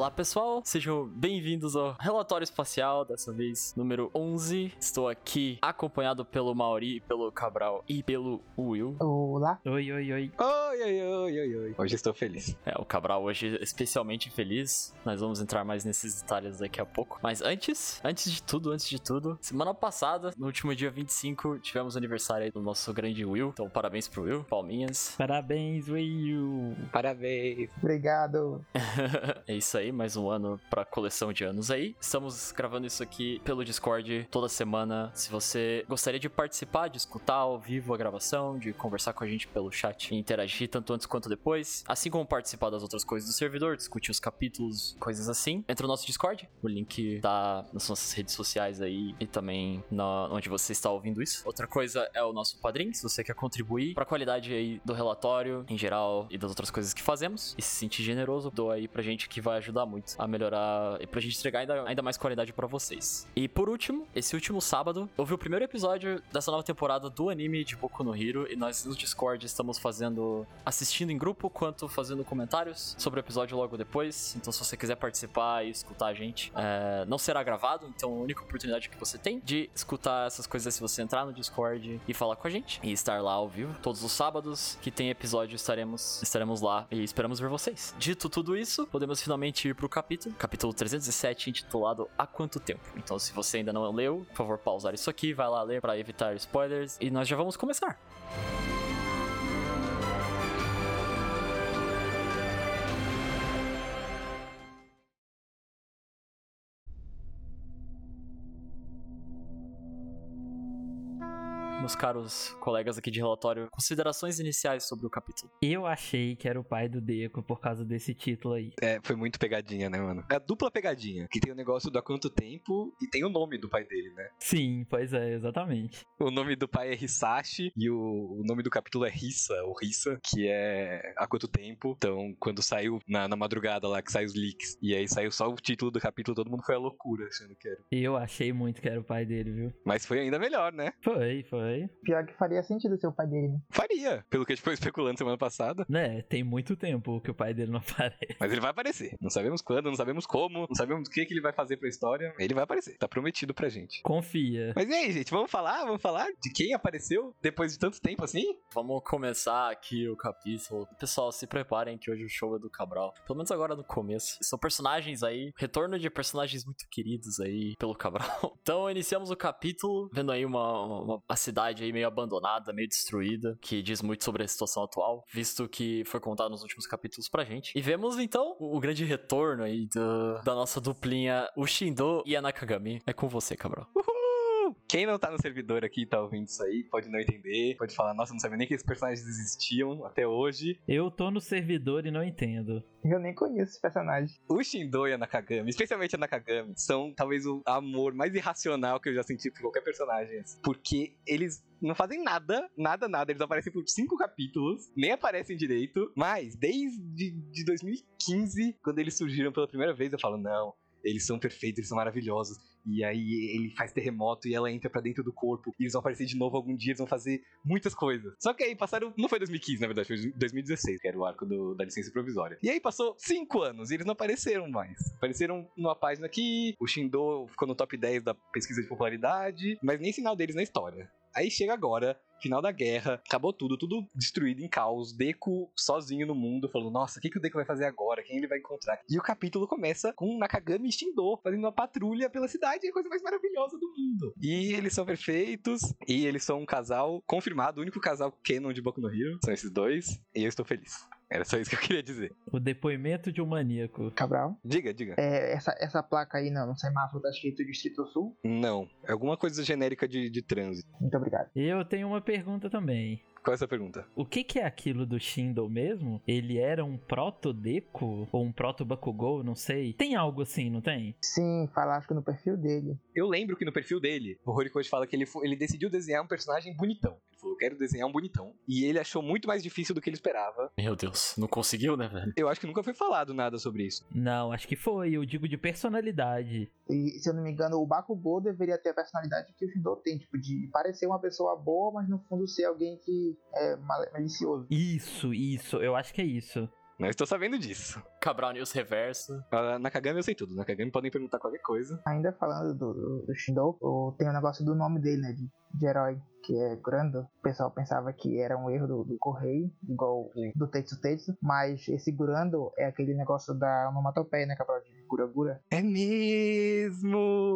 Olá pessoal, sejam bem-vindos ao Relatório Espacial, dessa vez número 11. Estou aqui acompanhado pelo Mauri, pelo Cabral e pelo Will. Olá. Oi, oi, oi. Oi, oi, oi, oi, oi. Hoje estou feliz. É, o Cabral hoje é especialmente feliz. Nós vamos entrar mais nesses detalhes daqui a pouco. Mas antes, antes de tudo, antes de tudo, semana passada, no último dia 25, tivemos o aniversário aí do nosso grande Will. Então, parabéns pro Will, palminhas. Parabéns, Will. Parabéns. Obrigado. é isso aí, mais um ano pra coleção de anos aí. Estamos gravando isso aqui pelo Discord toda semana. Se você gostaria de participar, de escutar ao vivo a gravação, de conversar com a gente pelo chat e interagir tanto antes quanto depois, assim como participar das outras coisas do servidor, discutir os capítulos, coisas assim, entra no nosso Discord. O link tá nas nossas redes sociais aí e também na, onde você está ouvindo isso. Outra coisa é o nosso padrinho, se você quer contribuir pra qualidade aí do relatório em geral e das outras coisas que fazemos e se sentir generoso, doa aí pra gente que vai ajudar muito a melhorar e pra gente entregar ainda, ainda mais qualidade pra vocês. E por último, esse último sábado, houve o primeiro episódio dessa nova temporada do anime de Boku no Hero e nós no Discord estamos fazendo, assistindo em grupo, quanto fazendo comentários sobre o episódio logo depois. Então se você quiser participar e escutar a gente, é, não será gravado, então a única oportunidade que você tem de escutar essas coisas é se você entrar no Discord e falar com a gente e estar lá ao vivo todos os sábados que tem episódio estaremos estaremos lá e esperamos ver vocês. Dito tudo isso, podemos finalmente ir pro capítulo, capítulo 307, intitulado Há quanto tempo? Então, se você ainda não leu, por favor, pausar isso aqui, vai lá ler para evitar spoilers e nós já vamos começar. Meus caros colegas aqui de relatório, considerações iniciais sobre o capítulo. Eu achei que era o pai do Deco por causa desse título aí. É, foi muito pegadinha, né, mano? É a dupla pegadinha, que tem o negócio do há quanto tempo e tem o nome do pai dele, né? Sim, pois é, exatamente. O nome do pai é Hisashi e o, o nome do capítulo é Rissa, ou Rissa, que é há quanto tempo. Então, quando saiu na, na madrugada lá, que saiu os leaks, e aí saiu só o título do capítulo, todo mundo foi a loucura achando que era. Eu achei muito que era o pai dele, viu? Mas foi ainda melhor, né? Foi, foi. Pior que faria sentido ser o pai dele, né? Faria, pelo que a gente foi especulando semana passada. Né, tem muito tempo que o pai dele não aparece. Mas ele vai aparecer. Não sabemos quando, não sabemos como, não sabemos o que, que ele vai fazer pra história. Ele vai aparecer. Tá prometido pra gente. Confia. Mas e aí, gente? Vamos falar? Vamos falar de quem apareceu depois de tanto tempo assim? Vamos começar aqui o capítulo. Pessoal, se preparem que hoje o show é do Cabral. Pelo menos agora no começo. São personagens aí, retorno de personagens muito queridos aí pelo Cabral. Então iniciamos o capítulo vendo aí uma, uma, uma cidade aí meio abandonada, meio destruída, que diz muito sobre a situação atual, visto que foi contado nos últimos capítulos pra gente. E vemos então o, grande retorno aí do, da nossa duplinha, o Shindo e a Nakagami. É com você, Cabral. Uhul! Quem não tá no servidor aqui e tá ouvindo isso aí, pode não entender, pode falar, nossa, não sabia nem que esses personagens existiam até hoje. Eu tô no servidor e não entendo. Eu nem conheço esse personagem. O Shindo e a Nakagami, especialmente a Nakagami, são talvez o amor mais irracional que eu já senti por qualquer personagem. Porque eles não fazem nada, nada, nada. Eles aparecem por cinco capítulos, nem aparecem direito. Mas desde de 2015, quando eles surgiram pela primeira vez, eu falo, não. Eles são perfeitos, eles são maravilhosos. E aí ele faz terremoto e ela entra pra dentro do corpo. E eles vão aparecer de novo algum dia, eles vão fazer muitas coisas. Só que aí passaram. Não foi 2015, na verdade, foi 2016, que era o arco do, da licença provisória. E aí passou cinco anos e eles não apareceram mais. Apareceram numa página aqui, o Shindo ficou no top 10 da pesquisa de popularidade, mas nem sinal deles na história. Aí chega agora, final da guerra, acabou tudo, tudo destruído em caos, Deku sozinho no mundo, falando, nossa, o que, que o Deku vai fazer agora? Quem ele vai encontrar? E o capítulo começa com Nakagami Shindo fazendo uma patrulha pela cidade, a coisa mais maravilhosa do mundo. E eles são perfeitos, e eles são um casal confirmado, o único casal canon de Boku no Hero, são esses dois, e eu estou feliz. Era só isso que eu queria dizer. O depoimento de um maníaco. Cabral? Diga, diga. É, essa, essa placa aí não, no semáforo tá escrito Distrito Sul? Não, é alguma coisa genérica de, de trânsito. Muito obrigado. Eu tenho uma pergunta também. Qual é essa pergunta? O que, que é aquilo do Shindo mesmo? Ele era um proto-Deku? Ou um proto-Bakugou? Não sei. Tem algo assim, não tem? Sim, fala acho que no perfil dele. Eu lembro que no perfil dele, o Horikoshi fala que ele, ele decidiu desenhar um personagem bonitão. Ele falou, quero desenhar um bonitão. E ele achou muito mais difícil do que ele esperava. Meu Deus, não conseguiu, né, velho? Eu acho que nunca foi falado nada sobre isso. Não, acho que foi. Eu digo de personalidade. E se eu não me engano, o Bakugou deveria ter a personalidade que o Shindo tem, tipo, de parecer uma pessoa boa, mas no fundo ser alguém que é malicioso. Isso, isso. Eu acho que é isso. Não estou sabendo disso. Cabral News Reverso. A Nakagami eu sei tudo. Nakagami podem perguntar qualquer coisa. Ainda falando do, do, do Shindo, o- tem o negócio do nome dele, né? De, de herói, que é Grando. O pessoal pensava que era um erro do, do correio, igual o do Tetsu Tetsu. Mas esse Gurando é aquele negócio da onomatopeia, né, Cabral? De Gura Gura. É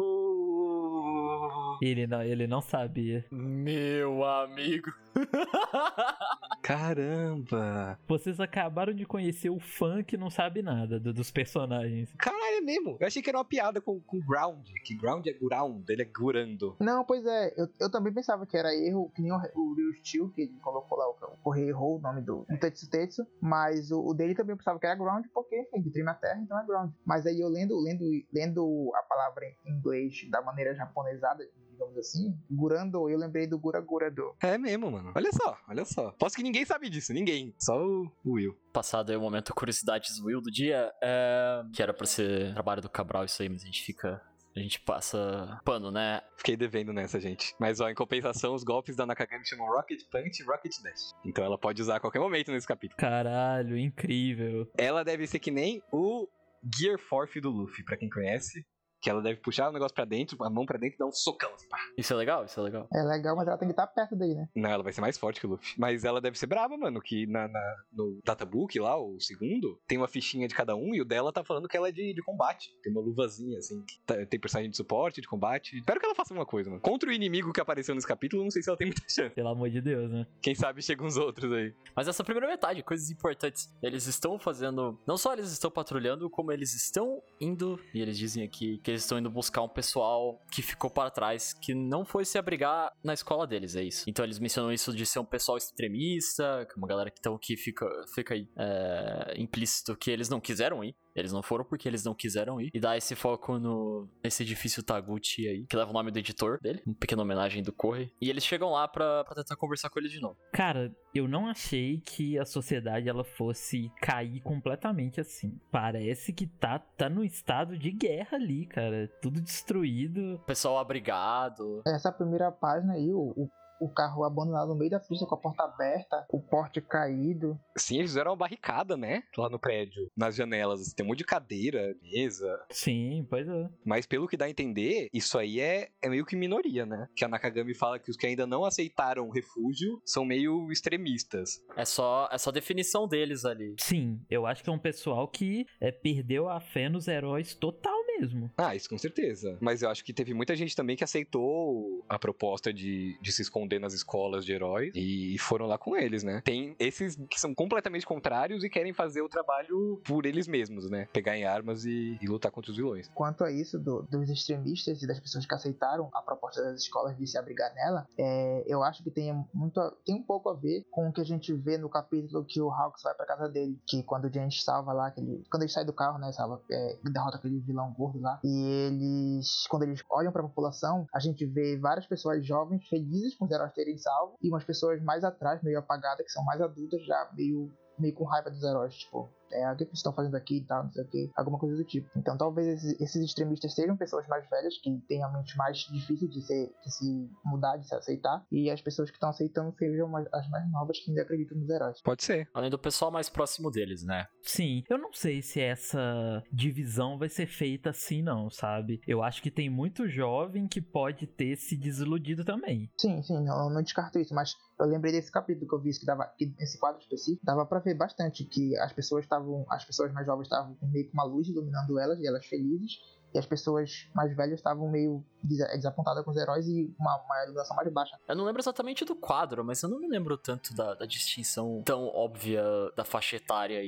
mesmo! Ele não, ele não sabia. Meu amigo. Caramba! Vocês acabaram de conhecer o fã que não sabe nada do- dos personagens. Caralho, é mesmo. Eu achei que era uma piada com, com ground. Que ground é ground, ele é gurando. Não, pois é, eu, eu também pensava que era erro, que nem o, o Ryu Steel, que ele colocou lá, o, o Correio errou o nome do, do Tetsu Tetsu, mas o, o dele também eu pensava que era Ground, porque, enfim, de trem na terra, então é Ground. Mas aí eu lendo, lendo, lendo a palavra em inglês da maneira japonesada, digamos assim, Gurando, eu lembrei do Gura Gurado. É mesmo, mano. Olha só, olha só. Posso que ninguém sabe disso, ninguém. Só o Will. Passado aí o momento curiosidades Will do dia, é... que era pra ser trabalho do Cabral isso aí, mas a gente fica... A gente passa pano, né? Fiquei devendo nessa, gente. Mas, ó, em compensação, os golpes da Nakagami chamam Rocket Punch e Rocket Dash. Então ela pode usar a qualquer momento nesse capítulo. Caralho, incrível. Ela deve ser que nem o Gear Force do Luffy, pra quem conhece. Que ela deve puxar o negócio pra dentro, a mão pra dentro e dar um socão. assim, pá. Isso é legal, isso é legal. É legal, mas ela tem que estar perto dele, né? Não, ela vai ser mais forte que o Luffy. Mas ela deve ser brava, mano. Que na, na- no databook lá, o segundo, tem uma fichinha de cada um e o dela tá falando que ela é de, de combate. Tem uma luvazinha, assim. que tá- tem personagem de suporte, de combate. Espero que ela faça alguma coisa, mano. Contra o inimigo que apareceu nesse capítulo, não sei se ela tem muita chance. Pelo amor de Deus, né? Quem sabe chegam uns outros aí. Mas essa primeira metade, coisas importantes. Eles estão fazendo. Não só eles estão patrulhando, como eles estão indo. E eles dizem aqui que eles estão indo buscar um pessoal que ficou para trás, que não foi se abrigar na escola deles, é isso. Então eles mencionam isso de ser um pessoal extremista, que uma galera que, então, que fica, fica aí é, implícito que eles não quiseram ir. Eles não foram porque eles não quiseram ir. E dá esse foco no nesse edifício Taguchi aí, que leva o nome do editor dele, uma pequena homenagem do Corre. E eles chegam lá pra, pra tentar conversar com ele de novo. Cara, eu não achei que a sociedade ela fosse cair completamente assim. Parece que tá, tá no estado de guerra ali, cara. Tudo destruído. Pessoal abrigado, Essa primeira página aí, o, o, o carro abandonado no meio da pista com a porta aberta, o porte caído. Sim, eles fizeram uma barricada, né? Lá no prédio, nas janelas. Tem um monte de cadeira, mesa. Sim, pois é. Mas pelo que dá a entender, isso aí é, é meio que minoria, né? Que a Nakagami fala que os que ainda não aceitaram o refúgio são meio extremistas. É só, é só a definição deles ali. Sim, eu acho que é um pessoal que é, perdeu a fé nos heróis total mesmo. Ah, isso com certeza. Mas eu acho que teve muita gente também que aceitou a proposta de, de se esconder nas escolas de heróis e foram lá com eles, né? Tem esses que são completamente contrários e querem fazer o trabalho por eles mesmos, né? Pegar em armas e, e lutar contra os vilões. Quanto a isso do- dos extremistas e das pessoas que aceitaram a proposta das escolas de se abrigar nela, é, eu acho que tem muito a- tem um pouco a ver com o que a gente vê no capítulo que o Hawks vai pra casa dele, que quando o James salva lá, aquele, quando ele sai do carro, né, salva, é, derrota aquele vilão gordo lá, e eles, quando eles olham pra população, a gente vê várias pessoas jovens felizes os heróis terem salvo e umas pessoas mais atrás, meio apagadas, que são mais adultas, já meio meio com raiva dos heróis, tipo, é, o que vocês estão fazendo aqui e tal, não sei o que, alguma coisa do tipo. Então talvez esses, esses extremistas sejam pessoas mais velhas, que têm a mente mais difícil de, ser, de se mudar, de se aceitar, e as pessoas que estão aceitando sejam mais- as mais novas que ainda acreditam nos heróis. Pode ser. Além do pessoal mais próximo deles, né? Sim, eu não sei se essa divisão vai ser feita assim, não, sabe? Eu acho que tem muito jovem que pode ter se desiludido também. Sim, sim, não, não descarto isso, mas eu lembrei desse capítulo que eu vi que dava, que nesse quadro específico, dava pra ver bastante que as pessoas estavam, as pessoas mais jovens estavam com meio que uma luz iluminando elas e elas felizes, e as pessoas mais velhas estavam meio desa- desapontadas com os heróis e uma, uma iluminação mais baixa. Eu não lembro exatamente do quadro, mas eu não me lembro tanto da, da distinção tão óbvia da faixa etária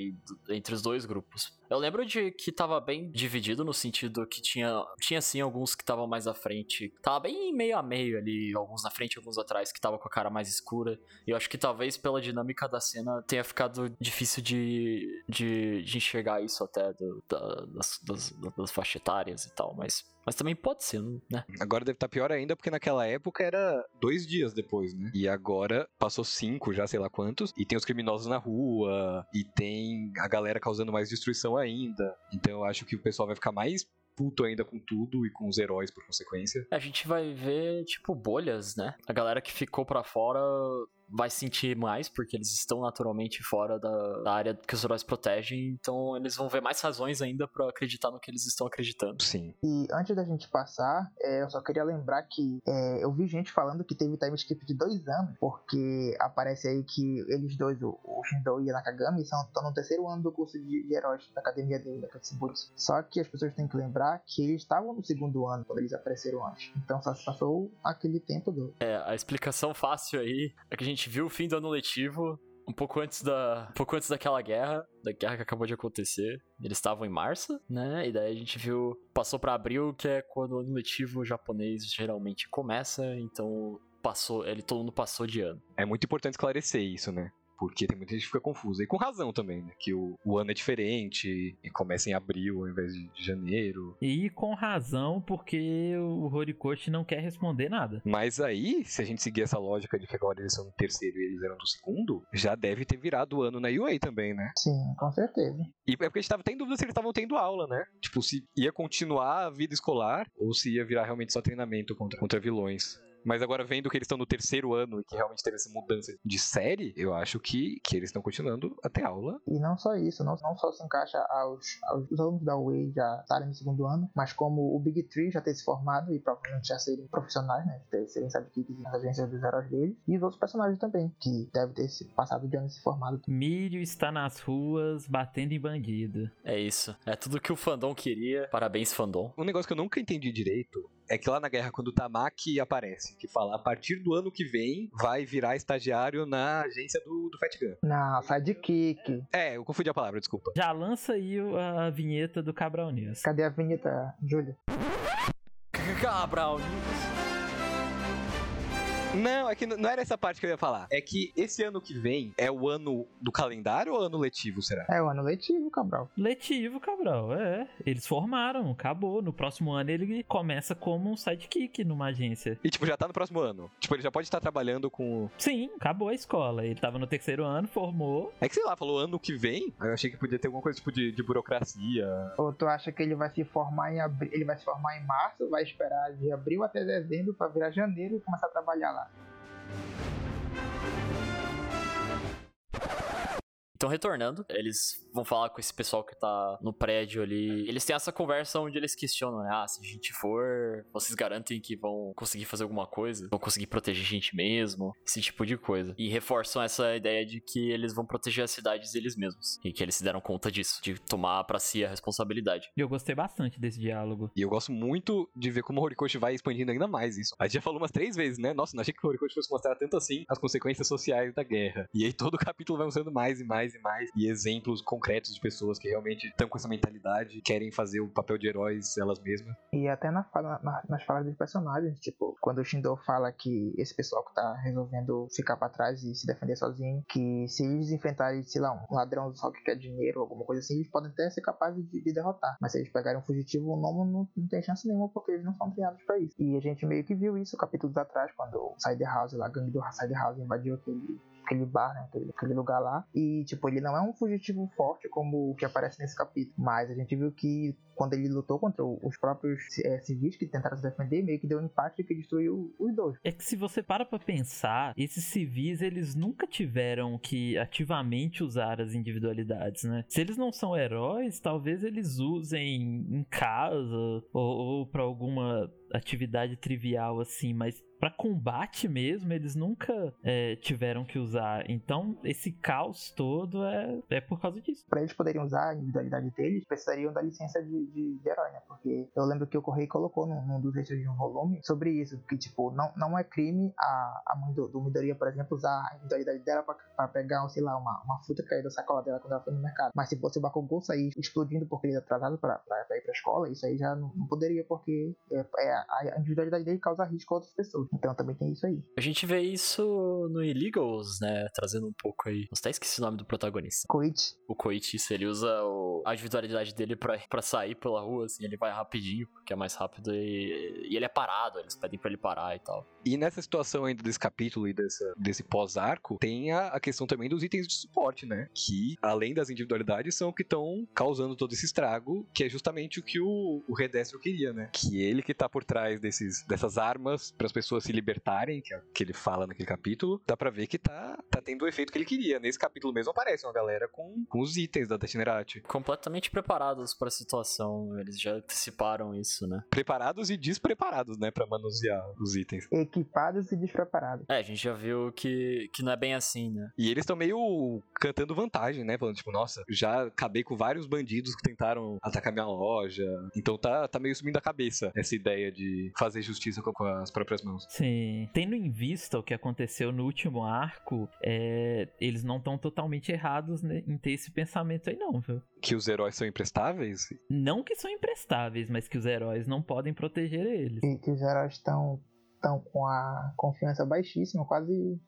do- entre os dois grupos. Eu lembro de que tava bem dividido no sentido que tinha, tinha sim alguns que estavam mais à frente. Tava bem meio a meio ali, alguns na frente, alguns atrás, que tava com a cara mais escura. E eu acho que talvez pela dinâmica da cena tenha ficado difícil de, de, de enxergar isso até do- da- das, das, das faixas etárias e tal, mas, mas também pode ser, né? Agora deve estar pior ainda, porque naquela época era dois dias depois, né? E agora passou cinco, já sei lá quantos. E tem os criminosos na rua, e tem a galera causando mais destruição ainda. Então eu acho que o pessoal vai ficar mais puto ainda com tudo e com os heróis por consequência. A gente vai ver, tipo, bolhas, né? A galera que ficou pra fora vai sentir mais, porque eles estão naturalmente fora da, da área que os heróis protegem, então eles vão ver mais razões ainda para acreditar no que eles estão acreditando. Sim. E antes da gente passar, é, eu só queria lembrar que é, eu vi gente falando que teve time skip de dois anos, porque aparece aí que eles dois, o, o Shindo e a Nakagami, estão no terceiro ano do curso de, de heróis da academia dele, da Katsubutsu. Só que as pessoas têm que lembrar que eles estavam no segundo ano quando eles apareceram antes. Então só se passou aquele tempo do. É, a explicação fácil aí é que a gente viu o fim do ano letivo um pouco antes da, um pouco antes daquela guerra, da guerra que acabou de acontecer. Eles estavam em março, né? E daí a gente viu, passou para abril, que é quando o ano letivo japonês geralmente começa, então passou, ele todo mundo passou de ano. É muito importante esclarecer isso, né? Porque tem muita gente que fica confusa. E com razão também, né? Que o, o ano é diferente e começa em abril ao invés de, de janeiro. E com razão, porque o Horikoshi não quer responder nada. Mas aí, se a gente seguir essa lógica de que agora eles são do terceiro e eles eram do segundo, já deve ter virado o ano na UA também, né? Sim, com certeza. E é porque a gente tava tendo dúvida se eles estavam tendo aula, né? Tipo, se ia continuar a vida escolar ou se ia virar realmente só treinamento contra, contra vilões. Mas agora, vendo que eles estão no terceiro ano e que realmente teve essa mudança de série, eu acho que, que eles estão continuando até aula. E não só isso, não, não só se encaixa aos, aos alunos da UEI já estarem no segundo ano, mas como o Big Tree já ter se formado e provavelmente já serem profissionais, né? Ter, serem sidekicks nas agências dos heróis deles. E os outros personagens também, que devem ter se passado de ano e se formado. Mírio está nas ruas batendo em bandido. É isso. É tudo que o fandom queria. Parabéns, fandom. Um negócio que eu nunca entendi direito é que lá na guerra, quando o Tamaki aparece, que fala a partir do ano que vem vai virar estagiário na agência do, do Fat Gun. Não, sidekick. É, eu confundi a palavra, desculpa. Já lança aí a vinheta do Cabral News. Cadê a vinheta, Júlia? Cabral News. Não, é que não era essa parte que eu ia falar. É que esse ano que vem é o ano do calendário ou ano letivo, será? É o ano letivo, Cabral. Letivo, Cabral, é. Eles formaram, acabou. No próximo ano ele começa como um sidekick numa agência. E tipo, já tá no próximo ano. Tipo, ele já pode estar trabalhando com. Sim, acabou a escola. Ele tava no terceiro ano, formou. É que sei lá, falou ano que vem. Aí eu achei que podia ter alguma coisa tipo de, de burocracia. Ou tu acha que ele vai se formar em abril, ele vai se formar em março, vai esperar de abril até dezembro pra virar janeiro e começar a trabalhar lá. した Então, retornando, eles vão falar com esse pessoal que tá no prédio ali. Eles têm essa conversa onde eles questionam, né? Ah, se a gente for, vocês garantem que vão conseguir fazer alguma coisa? Vão conseguir proteger a gente mesmo? Esse tipo de coisa. E reforçam essa ideia de que eles vão proteger as cidades deles mesmos. E que eles se deram conta disso, de tomar pra si a responsabilidade. E eu gostei bastante desse diálogo. E eu gosto muito de ver como o Horikoshi vai expandindo ainda mais isso. A gente já falou umas três vezes, né? Nossa, não achei que o Horikoshi fosse mostrar tanto assim as consequências sociais da guerra. E aí todo capítulo vai mostrando mais e mais e mais. E exemplos concretos de pessoas que realmente estão com essa mentalidade, querem fazer o papel de heróis elas mesmas. E até na fala- na- nas falas dos personagens, tipo, quando o Shindo fala que esse pessoal que tá resolvendo ficar pra trás e se defender sozinho, que se eles enfrentarem, sei lá, um ladrão só que quer dinheiro, alguma coisa assim, eles podem até ser capazes de, de derrotar. Mas se eles pegarem um fugitivo, o Nomo não, não tem chance nenhuma porque eles não são treinados pra isso. E a gente meio que viu isso capítulos atrás, quando o Cider House, lá, a gangue do Cider House invadiu aquele aquele bar, né, aquele, lugar lá. E, tipo, ele não é um fugitivo forte como o que aparece nesse capítulo. Mas a gente viu que quando ele lutou contra os próprios é, civis que tentaram se defender, meio que deu um empate que destruiu os dois. É que se você para pra pensar, esses civis, eles nunca tiveram que ativamente usar as individualidades, né? Se eles não são heróis, talvez eles usem em casa ou, ou para alguma atividade trivial assim, mas pra combate mesmo, eles nunca é, tiveram que usar. Então, esse caos todo é, é por causa disso. Pra eles poderem usar a individualidade deles, precisariam da licença de, de, de herói, né? Porque eu lembro que o Correio colocou num, num dos extras de um volume sobre isso, que, tipo, não, não é crime a, a mãe do, do Midoriya, por exemplo, usar a individualidade dela pra pegar, sei lá, uma, uma fruta que caiu da sacola dela quando ela foi no mercado. Mas se fosse o Bakugou sair explodindo porque ele é atrasado pra ir pra escola, isso aí já não, não poderia, porque é, é, a individualidade dele causa risco a outras pessoas. Então também tem isso aí. A gente vê isso no Illegals, né? Trazendo um pouco aí. Até esqueci o nome do protagonista. Koichi. O Koichi, isso, ele usa o- a individualidade dele pra, pra sair pela rua, assim, ele vai rapidinho, porque é mais rápido, e, e ele é parado, eles pedem pra ele parar e tal. E nessa situação ainda desse capítulo e dessa, desse pós-arco, tem a, a questão também dos itens de suporte, né? Que, além das individualidades, são o que estão causando todo esse estrago, que é justamente o que o, o Redestro queria, né? Que ele que tá por trás desses, dessas armas para as pessoas pessoas se libertarem, que é o que ele fala naquele capítulo, dá pra ver que tá, tá tendo o efeito que ele queria. Nesse capítulo mesmo aparece uma galera com, com os itens da Destinerati. Completamente preparados para a situação. Eles já anteciparam isso, né? Preparados e despreparados, né, pra manusear os itens. Equipados e despreparados. É, a gente já viu que, que não é bem assim, né? E eles estão meio cantando vantagem, né? Falando, tipo, nossa, já acabei com vários bandidos que tentaram atacar minha loja. Então tá, tá meio subindo a cabeça essa ideia de fazer justiça com, com as próprias mãos. Sim. Tendo em vista o que aconteceu no último arco, é, eles não estão totalmente errados né, em ter esse pensamento aí, não, viu? Que os heróis são imprestáveis? Não que são imprestáveis, mas que os heróis não podem proteger eles. E que os heróis estão estão com a confiança baixíssima, quase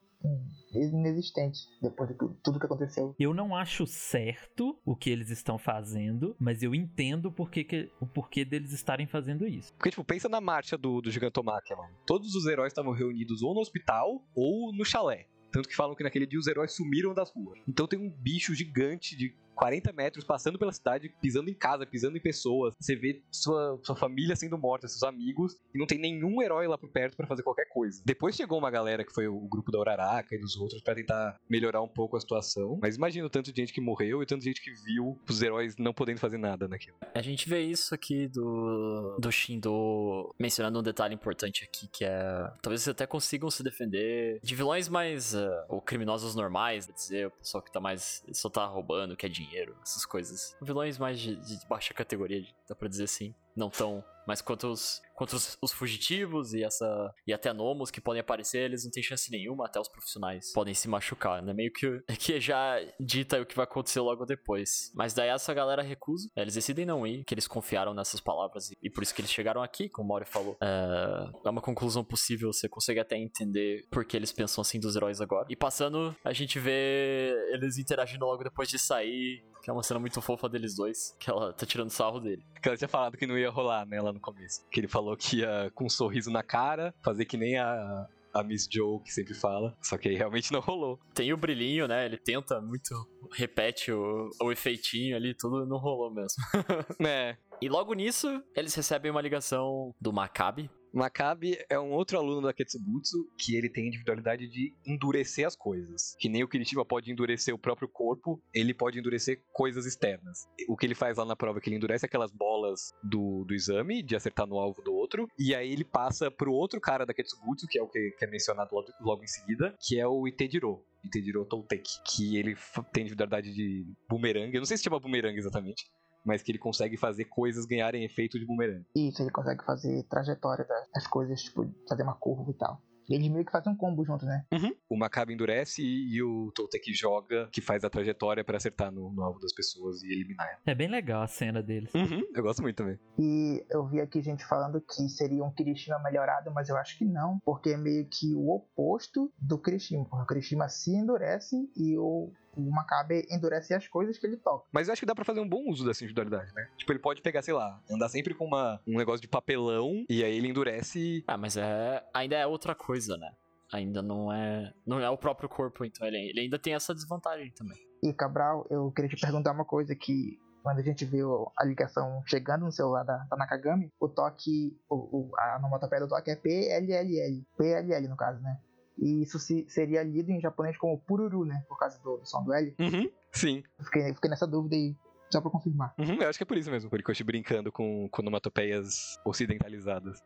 inexistente depois de tu- tudo que aconteceu. Eu não acho certo o que eles estão fazendo, mas eu entendo o porquê, que- o porquê deles estarem fazendo isso. Porque, tipo, pensa na marcha do, do Gigantomachia, mano. Todos os heróis estavam reunidos ou no hospital ou no chalé. Tanto que falam que naquele dia os heróis sumiram das ruas. Então tem um bicho gigante de 40 metros passando pela cidade, pisando em casa, pisando em pessoas. Você vê sua, sua família sendo morta, seus amigos, e não tem nenhum herói lá por perto pra fazer qualquer coisa. Depois chegou uma galera que foi o grupo da Uraraka e dos outros pra tentar melhorar um pouco a situação. Mas imagina o tanto de gente que morreu e tanto de gente que viu os heróis não podendo fazer nada naquilo. A gente vê isso aqui do, do Shindo mencionando um detalhe importante aqui, que é. Talvez vocês até consigam se defender de vilões mais. eh, ou criminosos normais, quer dizer, o pessoal que tá mais. só tá roubando, quer dinheiro, essas coisas. Vilões mais de, de baixa categoria, dá pra dizer assim. Não tão. Mas quanto os, quanto os, os fugitivos e essa. E até nomos que podem aparecer, eles não têm chance nenhuma, até os profissionais podem se machucar, né? Meio que, que já dita o que vai acontecer logo depois. Mas daí essa galera recusa. Eles decidem não ir, que eles confiaram nessas palavras e, e por isso que eles chegaram aqui, como o Mario falou. É, é uma conclusão possível, você consegue até entender por que eles pensam assim dos heróis agora. E passando, a gente vê eles interagindo logo depois de sair. Que é uma cena muito fofa deles dois, que ela tá tirando sarro dele. Que ela tinha falado que não ia rolar, né, lá no começo. Que ele falou que ia com um sorriso na cara, fazer que nem a, a Miss Joe que sempre fala. Só que aí realmente não rolou. Tem o brilhinho, né? Ele tenta muito, repete o, o efeitinho ali, tudo não rolou mesmo. né? E logo nisso, eles recebem uma ligação do Maccabi. Makabe é um outro aluno da Ketsubutsu que ele tem a individualidade de endurecer as coisas. Que nem o Kirishima pode endurecer o próprio corpo, ele pode endurecer coisas externas. O que ele faz lá na prova é que ele endurece aquelas bolas do, do exame, de acertar no alvo do outro, e aí ele passa pro outro cara da Ketsubutsu, que é o que, que é mencionado logo, logo em seguida, que é o Itejiro. Itejiro Touteki, que ele tem individualidade de boomerang. Eu não sei se chama boomerang exatamente, mas que ele consegue fazer coisas ganharem efeito de boomerang. Isso, ele consegue fazer trajetória das, coisas, tipo, fazer uma curva e tal. Eles meio que fazem um combo juntos, né? O Maccabi endurece e, e o Toltec joga, que faz a trajetória pra acertar no, no alvo das pessoas e eliminar ela. É bem legal a cena deles. Eu gosto muito também. E eu vi aqui gente falando que seria um Kirishima melhorado, mas eu acho que não, porque é meio que o oposto do Kirishima. Porque o Kirishima se endurece e o, o Makabe endurece as coisas que ele toca. Mas eu acho que dá pra fazer um bom uso dessa individualidade, né? Tipo, ele pode pegar, sei lá, andar sempre com uma, um negócio de papelão e aí ele endurece e. Ah, mas é ainda é outra coisa, né? Ainda não é não é o próprio corpo, então ele, ele ainda tem essa desvantagem também. E Cabral, eu queria te perguntar uma coisa que quando a gente viu a ligação chegando no celular da, da Nakagami, o toque, o, o, a onomatopeia do toque é PLLL, PLL no caso, né? E isso se, seria lido em japonês como pururu, né? Por causa do, do som do L. Uhum. Sim. Fiquei, fiquei nessa dúvida aí, só pra confirmar. Uhum, eu acho que é por isso mesmo. Horikoshi brincando com, com onomatopeias ocidentalizadas.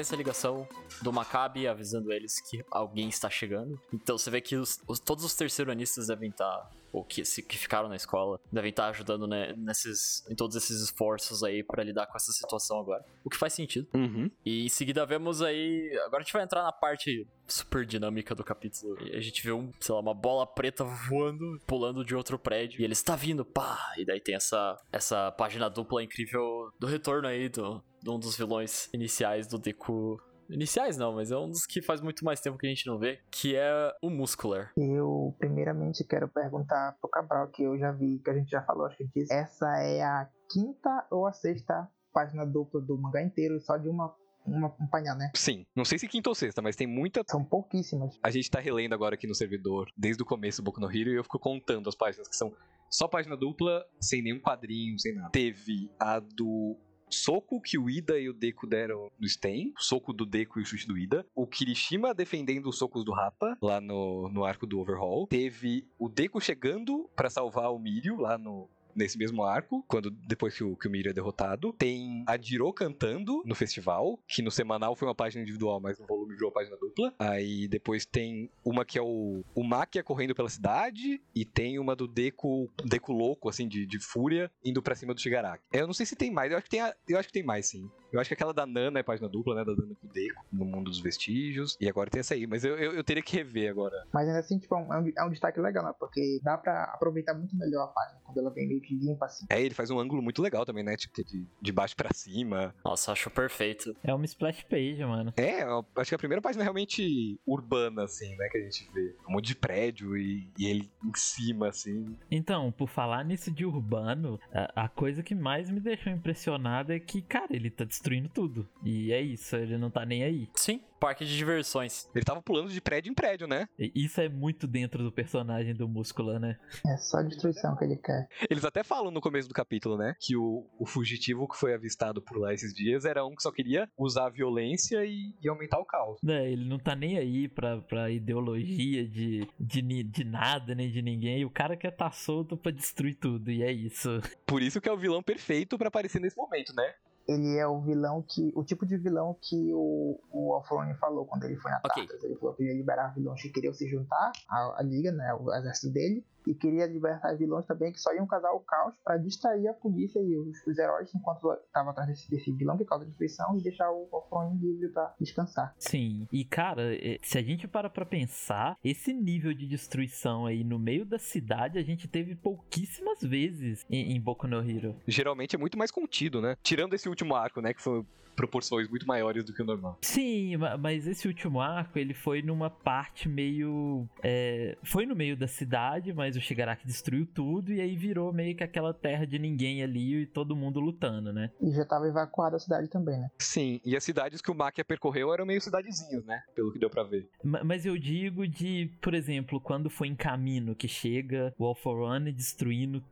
Recebem essa ligação do Maccabi avisando eles que alguém está chegando. Então você vê que os, os- todos os terceiranistas devem estar, ou que, se- que ficaram na escola, devem estar ajudando né, nesses, em todos esses esforços aí pra lidar com essa situação agora. O que faz sentido. Uhum. E em seguida vemos aí. Agora a gente vai entrar na parte super dinâmica do capítulo. E a gente vê um, sei lá, uma bola preta voando, pulando de outro prédio. E ele está vindo, pá! E daí tem essa, essa página dupla incrível do retorno aí do, de um dos vilões iniciais do Deku. Iniciais não, mas é um dos que faz muito mais tempo que a gente não vê, que é o Muscular. Eu, primeiramente, quero perguntar pro Cabral, que eu já vi, que a gente já falou, acho que disse, essa é a quinta ou a sexta página dupla do mangá inteiro só de uma, uma um painel, né? Sim. Não sei se quinta ou sexta, mas tem muita. São pouquíssimas. A gente tá relendo agora aqui no servidor, desde o começo do Boku no Hero, e eu fico contando as páginas que são só página dupla, sem nenhum quadrinho, sem nada. Teve a do soco que o Ida e o Deku deram no Sten, o soco do Deku e o chute do Ida, o Kirishima defendendo os socos do Rapa, lá no, no arco do Overhaul, teve o Deku chegando pra salvar o Mirio, lá no, nesse mesmo arco, quando depois que o, que o Mirio é derrotado. Tem a Jiro cantando no festival, que no semanal foi uma página individual, mas no volume virou página dupla. Aí depois tem uma que é o, o Makia correndo pela cidade, e tem uma do Deku, Deku louco, assim, de, de fúria, indo pra cima do Shigaraki. Eu não sei se tem mais, eu acho que tem, a, eu acho que tem mais, sim. Eu acho que aquela da Nana é página dupla, né? Da Nana com o Deku, no mundo dos vestígios. E agora tem essa aí, mas eu, eu, eu teria que rever agora. Mas ainda assim, tipo, é um, é um destaque legal, né? Porque dá pra aproveitar muito melhor a página quando ela vem meio que limpa assim. É, ele faz um ângulo muito legal também, né? Tipo, de, de baixo pra cima. Nossa, acho perfeito. É uma splash page, mano. É, eu acho que a primeira página é realmente urbana, assim, né? Que a gente vê. Um monte de prédio e, e ele em cima, assim. Então, por falar nisso de urbano, a, a coisa que mais me deixou impressionado é que, cara, ele tá destruindo tudo. E é isso, ele não tá nem aí. Sim, parque de diversões. Ele tava pulando de prédio em prédio, né? E isso é muito dentro do personagem do Múscula, né? É só destruição que ele quer. Eles até falam no começo do capítulo, né? Que o, o fugitivo que foi avistado por lá esses dias era um que só queria usar a violência e, e aumentar o caos. É, ele não tá nem aí pra, pra ideologia de, de, de nada, nem de ninguém. O cara quer tá solto pra destruir tudo, e é isso. Por isso que é o vilão perfeito pra aparecer nesse momento, né? Ele é o vilão que. O tipo de vilão que o, o Alfrone falou quando ele foi na Ok. Tartarus. Ele falou que ia liberar vilões que queriam se juntar à, à liga, né? O exército dele. E queria libertar vilões também que só iam causar o caos pra distrair a polícia e os, os heróis enquanto estavam atrás desse, desse vilão que causa destruição e deixar o Alfrone livre pra descansar. Sim, e cara, é, se a gente para pra pensar, esse nível de destruição aí no meio da cidade a gente teve pouquíssimas vezes em, em Boku no Hero. Geralmente é muito mais contido, né? Tirando esse último arco, né? Que foi proporções muito maiores do que o normal. Sim, ma- mas esse último arco ele foi numa parte meio. é, foi no meio da cidade, mas o Shigaraki destruiu tudo e aí virou meio que aquela terra de ninguém ali e todo mundo lutando, né? E já tava evacuada a cidade também, né? Sim, e as cidades que o Makia percorreu eram meio cidadezinhas, né? Pelo que deu pra ver. Ma- Mas eu digo de, por exemplo, quando foi em Camino que chega o All for One destruindo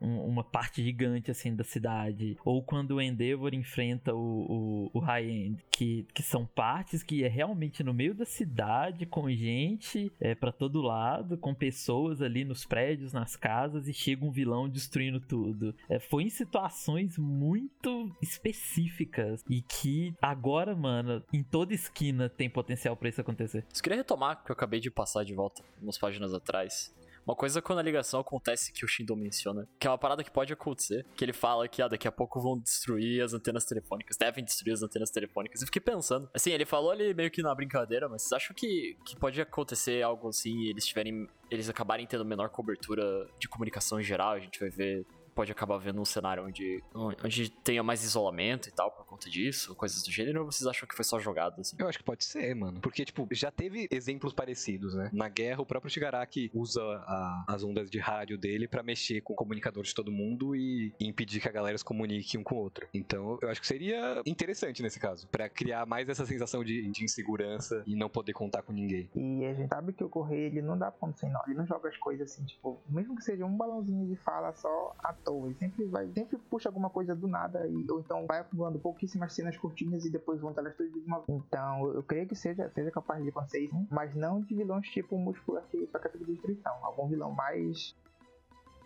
um- uma parte gigante assim da cidade, ou quando o Endeavor enfrenta o, o, o High End, que, que são partes que é realmente no meio da cidade, com gente é, para todo lado, com pessoas ali nos prédios, nas casas, e chega um vilão destruindo tudo. É, foi em situações muito específicas e que agora, mano, em toda esquina tem potencial pra isso acontecer. Só queria retomar que eu acabei de passar de volta umas páginas atrás. Uma coisa quando a ligação acontece que o Shindo menciona, que é uma parada que pode acontecer, que ele fala que ah, daqui a pouco vão destruir as antenas telefônicas, devem destruir as antenas telefônicas. E fiquei pensando, assim, ele falou ali meio que na brincadeira, mas vocês acham que, que pode acontecer algo assim e eles tiverem. Eles acabarem tendo menor cobertura de comunicação em geral, a gente vai ver. Pode acabar vendo um cenário onde, onde tenha mais isolamento e tal por conta disso, coisas do gênero, ou vocês acham que foi só jogado, assim? Eu acho que pode ser, mano. Porque, tipo, já teve exemplos parecidos, né? Na guerra, o próprio Shigaraki usa a- as ondas de rádio dele pra mexer com o comunicador de todo mundo e, e impedir que a galera se comunique um com o outro. Então, eu acho que seria interessante nesse caso. Pra criar mais essa sensação de, de insegurança e não poder contar com ninguém. E a gente sabe que o Correio ele não dá ponto sem nó. Ele não joga as coisas assim, tipo, mesmo que seja um balãozinho de fala só à toa. Ele sempre vai, sempre puxa alguma coisa do nada. E, ou então vai acumulando pouquíssimas cenas curtinhas e depois junta elas todas de uma. Então eu creio que seja, seja capaz de acontecer isso, mas não de vilões tipo muscular que só quer fazer destruição. Algum vilão mais.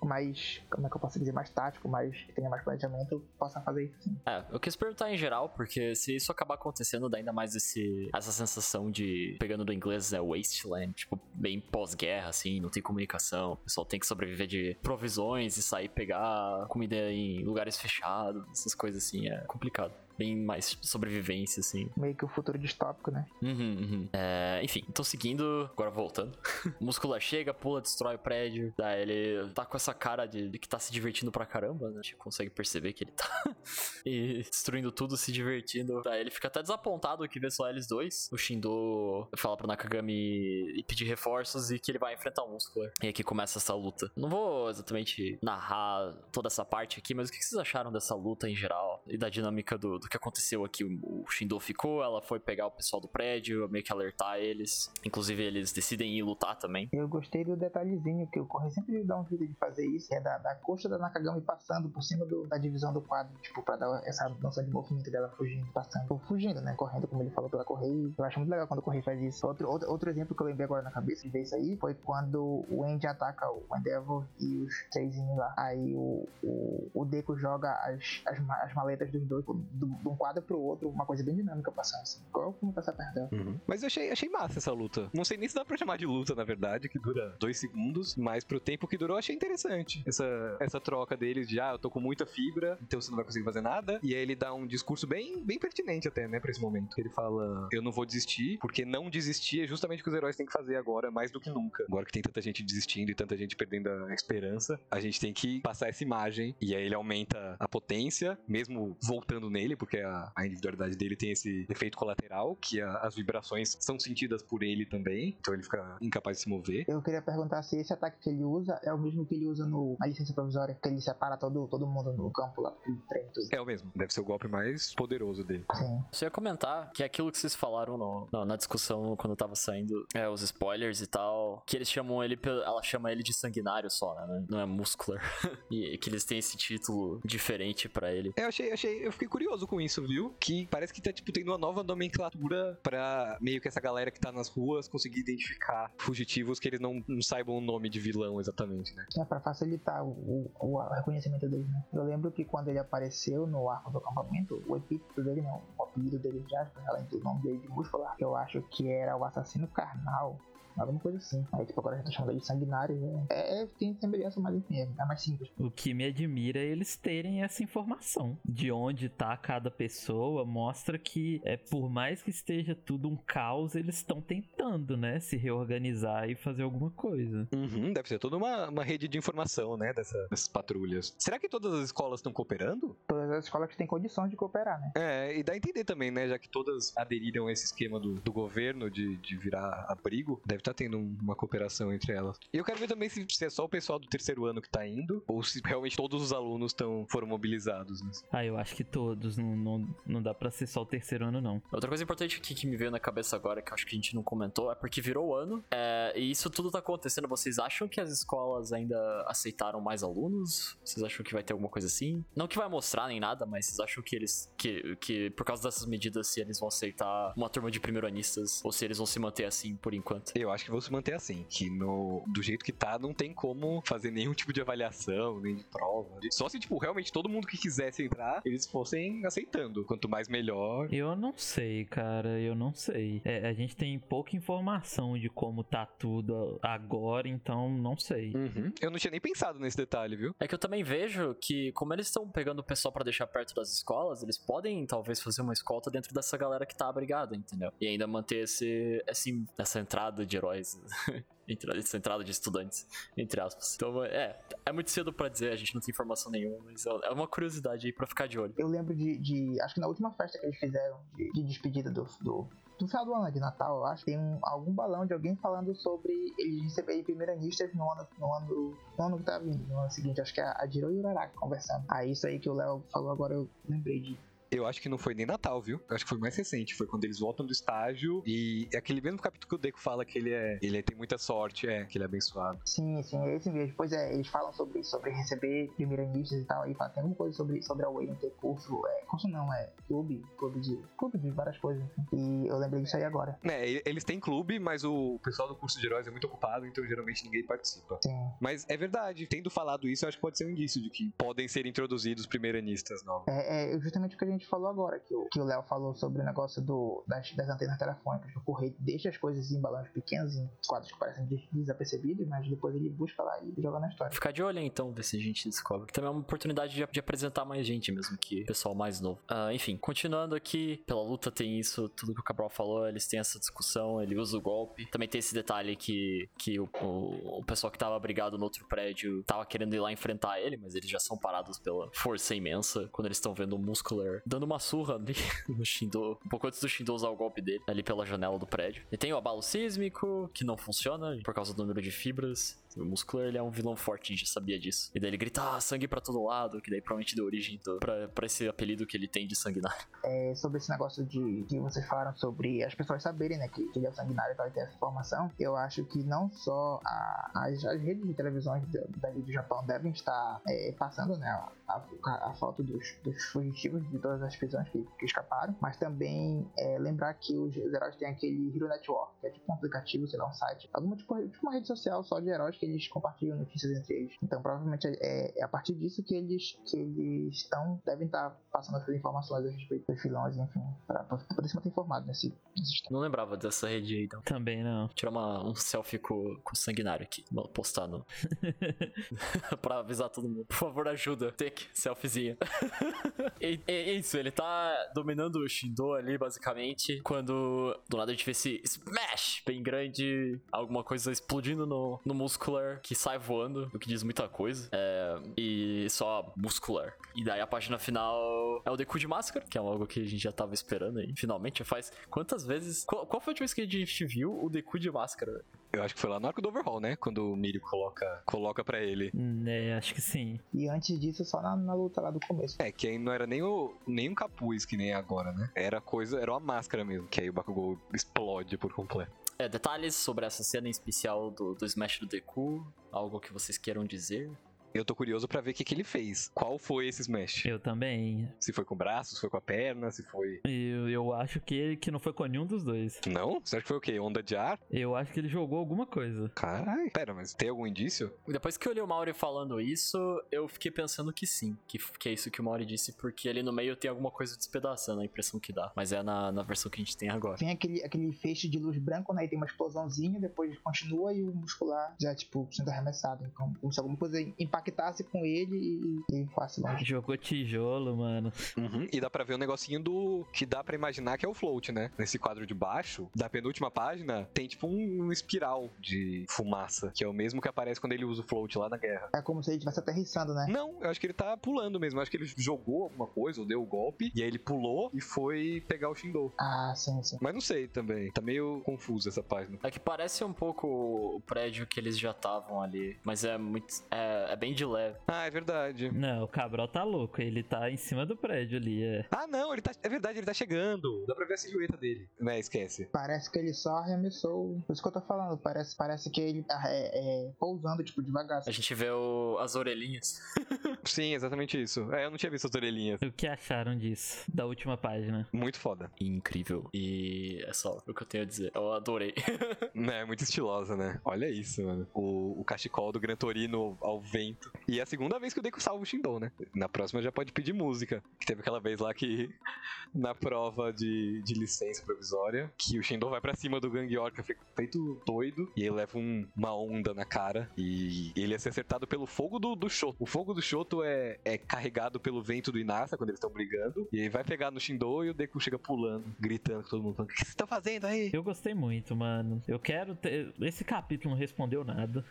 Mais. Como é que eu posso dizer? Mais tático, mais. que tenha mais planejamento, possa fazer isso sim. É, eu quis perguntar em geral, porque se isso acabar acontecendo, dá ainda mais esse, essa sensação de, pegando do inglês, é wasteland, tipo, bem pós-guerra, assim, não tem comunicação, o pessoal tem que sobreviver de provisões e sair pegar comida em lugares fechados, essas coisas assim, é complicado. Bem mais sobrevivência, assim. Meio que o futuro distópico, né? Uhum, uhum. É, enfim, então seguindo, agora voltando. o muscular chega, pula, destrói o prédio. Daí ele tá com essa cara de, de que tá se divertindo pra caramba, né? A gente consegue perceber que ele tá e destruindo tudo, se divertindo. Daí ele fica até desapontado que vê só eles dois. O Shindo fala pro Nakagami pedir reforços e que ele vai enfrentar o muscular. E aqui começa essa luta. Não vou exatamente narrar toda essa parte aqui, mas o que vocês acharam dessa luta em geral? E da dinâmica do, do que aconteceu aqui? O Shindo ficou, ela foi pegar o pessoal do prédio, meio que alertar eles. Inclusive, eles decidem ir lutar também. Eu gostei do detalhezinho que o Corre sempre dá um jeito de fazer isso, é da, da coxa da Nakagami passando por cima do, da divisão do quadro, tipo, pra dar essa noção de movimento dela fugindo, passando, fugindo, né? Correndo, como ele falou pela Correia. Eu acho muito legal quando o Correia faz isso. Outro, outro, outro exemplo que eu lembrei agora na cabeça de ver isso aí foi quando o Andy ataca o Endeavor e os três lá. Aí o, o, o Deco joga as, as, as maletas dos dois do, de um quadro pro outro, uma coisa bem dinâmica passando assim. Igual como tá perdendo. Uhum. Mas eu achei, achei massa essa luta. Não sei nem se dá pra chamar de luta, na verdade, que dura dois segundos, mas pro tempo que durou, achei interessante. Essa, essa troca deles de, ah, eu tô com muita fibra, então você não vai conseguir fazer nada. E aí ele dá um discurso bem, bem pertinente até, né, pra esse momento. Ele fala, eu não vou desistir, porque não desistir é justamente o que os heróis têm que fazer agora, mais do que nunca. Agora que tem tanta gente desistindo e tanta gente perdendo a esperança, a gente tem que passar essa imagem. E aí ele aumenta a potência, mesmo voltando nele, porque a, a individualidade dele tem esse efeito colateral, que a, as vibrações são sentidas por ele também, então ele fica incapaz de se mover. Eu queria perguntar se esse ataque que ele usa é o mesmo que ele usa no, na licença provisória, que ele separa todo, todo mundo no campo lá. É o mesmo, deve ser o golpe mais poderoso dele. Sim. Você ia comentar que é aquilo que vocês falaram no, no, na discussão quando tava saindo é, os spoilers e tal, que eles chamam ele, ela chama ele de sanguinário só, né? Não é muscular. e que eles têm esse título diferente para ele. É, eu achei, achei, eu fiquei curioso com isso, viu? Que parece que tá, tipo, tendo uma nova nomenclatura pra meio que essa galera que tá nas ruas conseguir identificar fugitivos que eles não, não saibam o nome de vilão exatamente, né? É, pra facilitar o, o, o reconhecimento dele, né? Eu lembro que quando ele apareceu no arco do acampamento, o epíteto dele, né? O apelido dele já, além do nome dele de Muscular, eu acho que era o assassino carnal alguma coisa assim. Aí, tipo, agora a gente tá chamando de sanguinário. Né? É, é, tem semelhança, mas enfim, é, é mais simples. O que me admira é eles terem essa informação de onde tá cada pessoa, mostra que, é por mais que esteja tudo um caos, eles estão tentando, né, se reorganizar e fazer alguma coisa. Uhum, deve ser toda uma, uma rede de informação, né, dessa, dessas patrulhas. Será que todas as escolas estão cooperando? Todas as escolas têm condições de cooperar, né? É, e dá a entender também, né, já que todas aderiram a esse esquema do, do governo de, de virar abrigo, deve tá tendo uma cooperação entre elas. E eu quero ver também se, se é só o pessoal do terceiro ano que tá indo, ou se realmente todos os alunos tão, foram mobilizados. Né? Ah, eu acho que todos, não, não, não dá pra ser só o terceiro ano, não. Outra coisa importante aqui que me veio na cabeça agora, que eu acho que a gente não comentou, é porque virou ano, é, e isso tudo tá acontecendo. Vocês acham que as escolas ainda aceitaram mais alunos? Vocês acham que vai ter alguma coisa assim? Não que vai mostrar nem nada, mas vocês acham que eles, que, que por causa dessas medidas, se eles vão aceitar uma turma de primeiro-anistas, ou se eles vão se manter assim por enquanto? Eu acho que vão se manter assim. Que no, do jeito que tá, não tem como fazer nenhum tipo de avaliação, nem de prova. Só se, tipo, realmente todo mundo que quisesse entrar, eles fossem aceitando. Quanto mais melhor. Eu não sei, cara. Eu não sei. É, a gente tem pouca informação de como tá tudo agora, então não sei. Uhum. Eu não tinha nem pensado nesse detalhe, viu? É que eu também vejo que, como eles estão pegando o pessoal para deixar perto das escolas, eles podem talvez fazer uma escolta dentro dessa galera que tá abrigada, entendeu? E ainda manter esse, esse essa entrada de heróis essa entrada de estudantes, entre aspas. Então, é, é muito cedo para dizer, a gente não tem informação nenhuma, mas é uma curiosidade aí pra ficar de olho. Eu lembro de, de acho que na última festa que eles fizeram de, de despedida do, do, do final do ano de Natal, eu acho, tem um, algum balão de alguém falando sobre eles receberem primeiranistas no ano, no ano, no ano que tá vindo, no ano seguinte. Acho que é a Jiro e o Uraraka conversando. Aí isso aí que o Léo falou agora eu lembrei de eu acho que não foi nem Natal, viu? Eu acho que foi mais recente. Foi quando eles voltam do estágio e é aquele mesmo capítulo que o Deco fala que ele é. Ele tem muita sorte, é, que ele é abençoado. Sim, sim, é esse mesmo. Pois é, eles falam sobre, sobre receber primeiranistas e tal. Aí fala, tem alguma coisa sobre, sobre a Way não ter curso. É, curso não, é clube. Clube de. Clube de várias coisas. E eu lembrei disso aí agora. É, eles têm clube, mas o pessoal do curso de heróis é muito ocupado, então geralmente ninguém participa. Sim. Mas é verdade, tendo falado isso, eu acho que pode ser um indício de que podem ser introduzidos primeiranistas novos. É, é justamente o que a gente gente falou agora, que o que o Léo falou sobre o negócio do, das, das antenas telefônicas. O correio deixa as coisas em balões pequenos, em quadros que parecem desapercebidos, mas depois ele busca lá e joga na história. Ficar de olho então, ver se a gente descobre. Também é uma oportunidade de, de apresentar mais gente mesmo, que pessoal mais novo. Uh, enfim, continuando aqui, pela luta tem isso, tudo que o Cabral falou, eles têm essa discussão, ele usa o golpe. Também tem esse detalhe que, que o, o, o pessoal que tava brigado no outro prédio tava querendo ir lá enfrentar ele, mas eles já são parados pela força imensa quando eles estão vendo o Muscular dando uma surra ali no Shindo, um pouco antes do Shindo usar o golpe dele, ali pela janela do prédio. E tem o abalo sísmico, que não funciona por causa do número de fibras. O Muscular ele é um vilão forte, a gente já sabia disso. E daí ele grita, ah, sangue pra todo lado, que daí provavelmente deu origem do, pra, pra esse apelido que ele tem de sanguinário. É, sobre esse negócio de que vocês falaram sobre as pessoas saberem, né, que, que ele é o sanguinário e tal, e ter essa informação, eu acho que não só a, as, as, redes de televisões dali do Japão devem estar é, passando, né, a, a, a foto dos, dos, fugitivos de todas as prisões que, que escaparam, mas também é, lembrar que os, os, heróis têm aquele Hero Network, que é tipo um aplicativo, sei lá, um site, alguma tipo, tipo uma rede social só de heróis que eles compartilham notícias entre eles. Então, provavelmente é, é a partir disso que eles que eles estão devem estar passando essas informações a respeito dos vilões, enfim, para poder se manter informado nesse, nesse Não lembrava dessa rede aí, então. Também não. Tirar uma, um selfie com, com o sanguinário aqui, postar no. pra avisar todo mundo. Por favor, ajuda. Take, selfiezinha. e, é isso, ele tá dominando o Shindo ali, basicamente. Quando do nada a gente vê esse smash bem grande, alguma coisa explodindo no, no muscular que sai voando, o que diz muita coisa. É, e só muscular. E daí a página final é o Deku de máscara, que é algo que a gente já tava esperando aí. Finalmente, faz quantas vezes. Qual, qual foi a última vez que a gente viu o Deku de máscara? Eu acho que foi lá no arco do overhaul, né? Quando o Mirio coloca, coloca pra ele. É, acho que sim. E antes disso, só na, na luta lá do começo. É, que aí não era nem, o, nem um capuz que nem agora, né? Era coisa, era uma máscara mesmo, que aí o Bakugou explode por completo. É, detalhes sobre essa cena em especial do, do Smash do Deku? Algo que vocês queiram dizer? Eu tô curioso para ver o que, que ele fez. Qual foi esse smash? Eu também. Se foi com o braço, se foi com a perna, se foi. Eu, eu acho que, que não foi com nenhum dos dois. Não? Você acha que foi o quê? Onda de ar? Eu acho que ele jogou alguma coisa. Caralho. Pera, mas tem algum indício? Depois que eu li o Mauri falando isso, eu fiquei pensando que sim. Que, que é isso que o Mauri disse, porque ali no meio tem alguma coisa despedaçando, a impressão que dá. Mas é na, na versão que a gente tem agora. Tem aquele, aquele feixe de luz branco, né? E tem uma explosãozinha, depois continua e o muscular já, tipo, sendo arremessado. Então, como se alguma coisa impactasse com ele e, e fosse longe. Jogou tijolo, mano. Uhum. E dá pra ver um negocinho do. que dá pra imaginar que é o float, né? Nesse quadro de baixo, da penúltima página, tem tipo um, um espiral de fumaça, que é o mesmo que aparece quando ele usa o float lá na guerra. É como se ele estivesse aterrissando, né? Não, eu acho que ele tá pulando mesmo. Eu acho que ele jogou alguma coisa, ou deu o golpe, e aí ele pulou e foi pegar o Shindo. Ah, sim, sim. Mas não sei também. Tá meio confuso essa página. É que parece um pouco o prédio que eles já estavam ali. Mas é muito. É, é bem de leve. Ah, é verdade. Não, o Cabral tá louco. Ele tá em cima do prédio ali, é. Ah, não, ele tá. É verdade, ele tá chegando. Dá pra ver a silhueta dele. Né, esquece. Parece que ele só arremessou. Por isso que eu tô falando. Parece, parece que ele tá é, é, pousando, tipo, devagar. A gente vê o, as orelhinhas. Sim, exatamente isso. É, eu não tinha visto as orelhinhas. O que acharam disso? Da última página? Muito foda. Incrível. E é só o que eu tenho a dizer. Eu adorei. é, muito estilosa, né? Olha isso, mano. O, o cachecol do Gran Torino ao vento. E é a segunda vez que o Deku salva o Shindou, né? Na próxima já pode pedir música. Que teve aquela vez lá que, na prova de, de licença provisória, que o Shindou vai pra cima do Gang Orca feito doido. E ele leva um, uma onda na cara. E ele ia ser acertado pelo fogo do, do Shoto. O fogo do Shoto é, é carregado pelo vento do Inasa quando eles estão brigando. E aí vai pegar no Shindou e o Deku chega pulando, gritando com todo mundo. Falando, o que você tá fazendo aí? Eu gostei muito, mano. Eu quero ter. Esse capítulo não respondeu nada.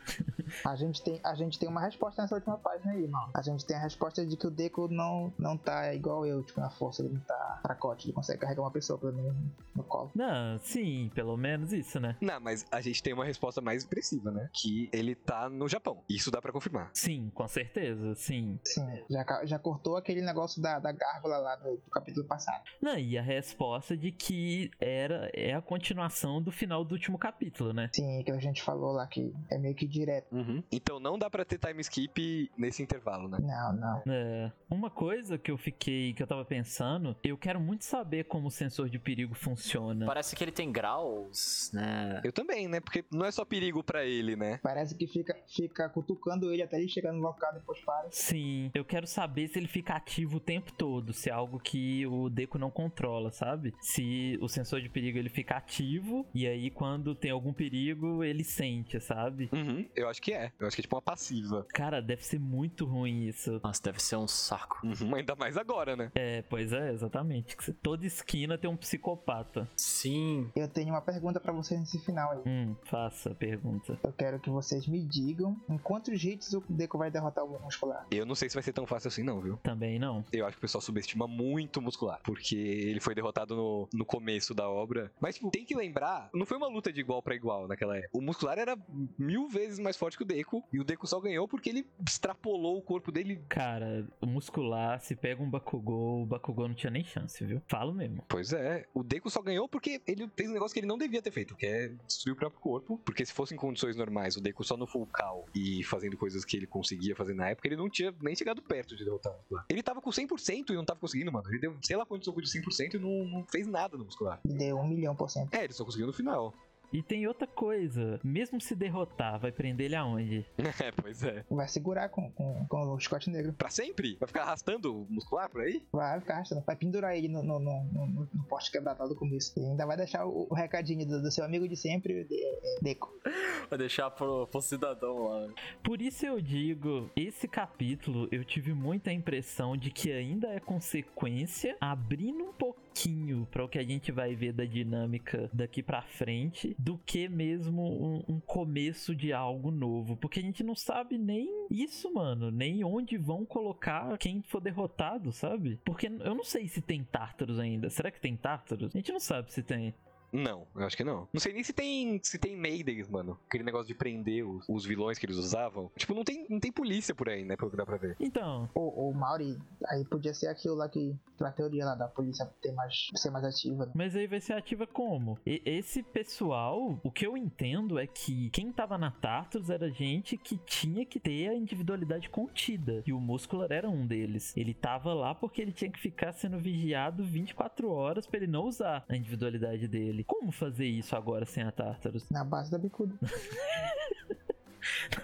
a, gente tem, a gente tem uma resposta nessa última página aí, mano. A gente tem a resposta de que o Deku não, não tá igual eu, tipo, na força, ele não tá fracote, ele consegue carregar uma pessoa pelo menos no colo. Não, sim, pelo menos isso, né? Não, mas a gente tem uma resposta mais expressiva, né? Que ele tá no Japão. Isso dá para confirmar. Sim, com certeza, sim. Sim, já, já cortou aquele negócio da, da gárgula lá do, do capítulo passado. Não, e a resposta de que era é a continuação do final do último capítulo, né? Sim, que a gente falou lá que é meio que direto. Uhum. Então não dá para ter time skip equipe nesse intervalo, né? Não, não. É, uma coisa que eu fiquei, que eu tava pensando, eu quero muito saber como o sensor de perigo funciona. Parece que ele tem graus, né? Eu também, né? Porque não é só perigo pra ele, né? Parece que fica, fica cutucando ele até ele chegar no local depois para. Sim, eu quero saber se ele fica ativo o tempo todo, se é algo que o Deco não controla, sabe? Se o sensor de perigo ele fica ativo e aí quando tem algum perigo ele sente, sabe? Uhum, eu acho que é. Eu acho que é tipo uma passiva. Cara, deve ser muito ruim isso. Nossa, deve ser um saco. Uhum, ainda mais agora, né? É, pois é, exatamente. Toda esquina tem um psicopata. Sim. Eu tenho uma pergunta pra vocês nesse final aí. Hum, faça a pergunta. Eu quero que vocês me digam em quantos hits o Deco vai derrotar o muscular. Eu não sei se vai ser tão fácil assim, não, viu? Também não. Eu acho que o pessoal subestima muito o muscular. Porque ele foi derrotado no, no começo da obra. Mas, tipo, tem que lembrar, não foi uma luta de igual pra igual naquela época. O muscular era mil vezes mais forte que o Deco. E o Deco só ganhou porque ele extrapolou o corpo dele. Cara, o muscular, se pega um Bakugou, o Bakugou não tinha nem chance, viu? Falo mesmo. Pois é, o Deco só ganhou porque ele fez um negócio que ele não devia ter feito, que é destruir o próprio corpo. Porque se fosse em condições normais, o Deco só no full call e fazendo coisas que ele conseguia fazer na época, ele não tinha nem chegado perto de derrotar o muscular. Ele tava com 100% e não tava conseguindo, mano. Ele deu, sei lá quantos jogos de 100% e não, não fez nada no muscular. Ele deu um milhão por cento. É, ele só conseguiu no final. E tem outra coisa, mesmo se derrotar, vai prender ele aonde? É, pois é. Vai segurar com, com, com o Scott Negro. Pra sempre? Vai ficar arrastando o muscular por aí? Vai ficar arrastando. Vai pendurar ele no, no, no, no, no poste quebrado lá do começo. E ainda vai deixar o, o recadinho do, do seu amigo de sempre, de, é, Deco. Vai deixar pro, pro cidadão lá. Por isso eu digo, esse capítulo eu tive muita impressão de que ainda é consequência, abrindo um pouquinho para o que a gente vai ver da dinâmica daqui para frente, do que mesmo um, um, começo de algo novo, porque a gente não sabe nem isso, mano, nem onde vão colocar quem for derrotado, sabe? Porque eu não sei se tem Tártaros ainda. Será que tem Tártaros? A gente não sabe se tem. Não, eu acho que não. Não sei nem se tem se tem Maidens, mano. Aquele negócio de prender os, os, vilões que eles usavam. Tipo, não tem, não tem polícia por aí, né? Pelo que dá pra ver. Então. O, o Mauri, aí podia ser aquilo lá que. Aquela teoria lá da polícia ter mais, ser mais ativa. Né? Mas aí vai ser ativa como? E, esse pessoal, o que eu entendo é que quem tava na Tartarus era gente que tinha que ter a individualidade contida. E o Muscular era um deles. Ele tava lá porque ele tinha que ficar sendo vigiado 24 horas para ele não usar a individualidade dele. Como fazer isso agora sem a Tartarus? Na base da bicuda.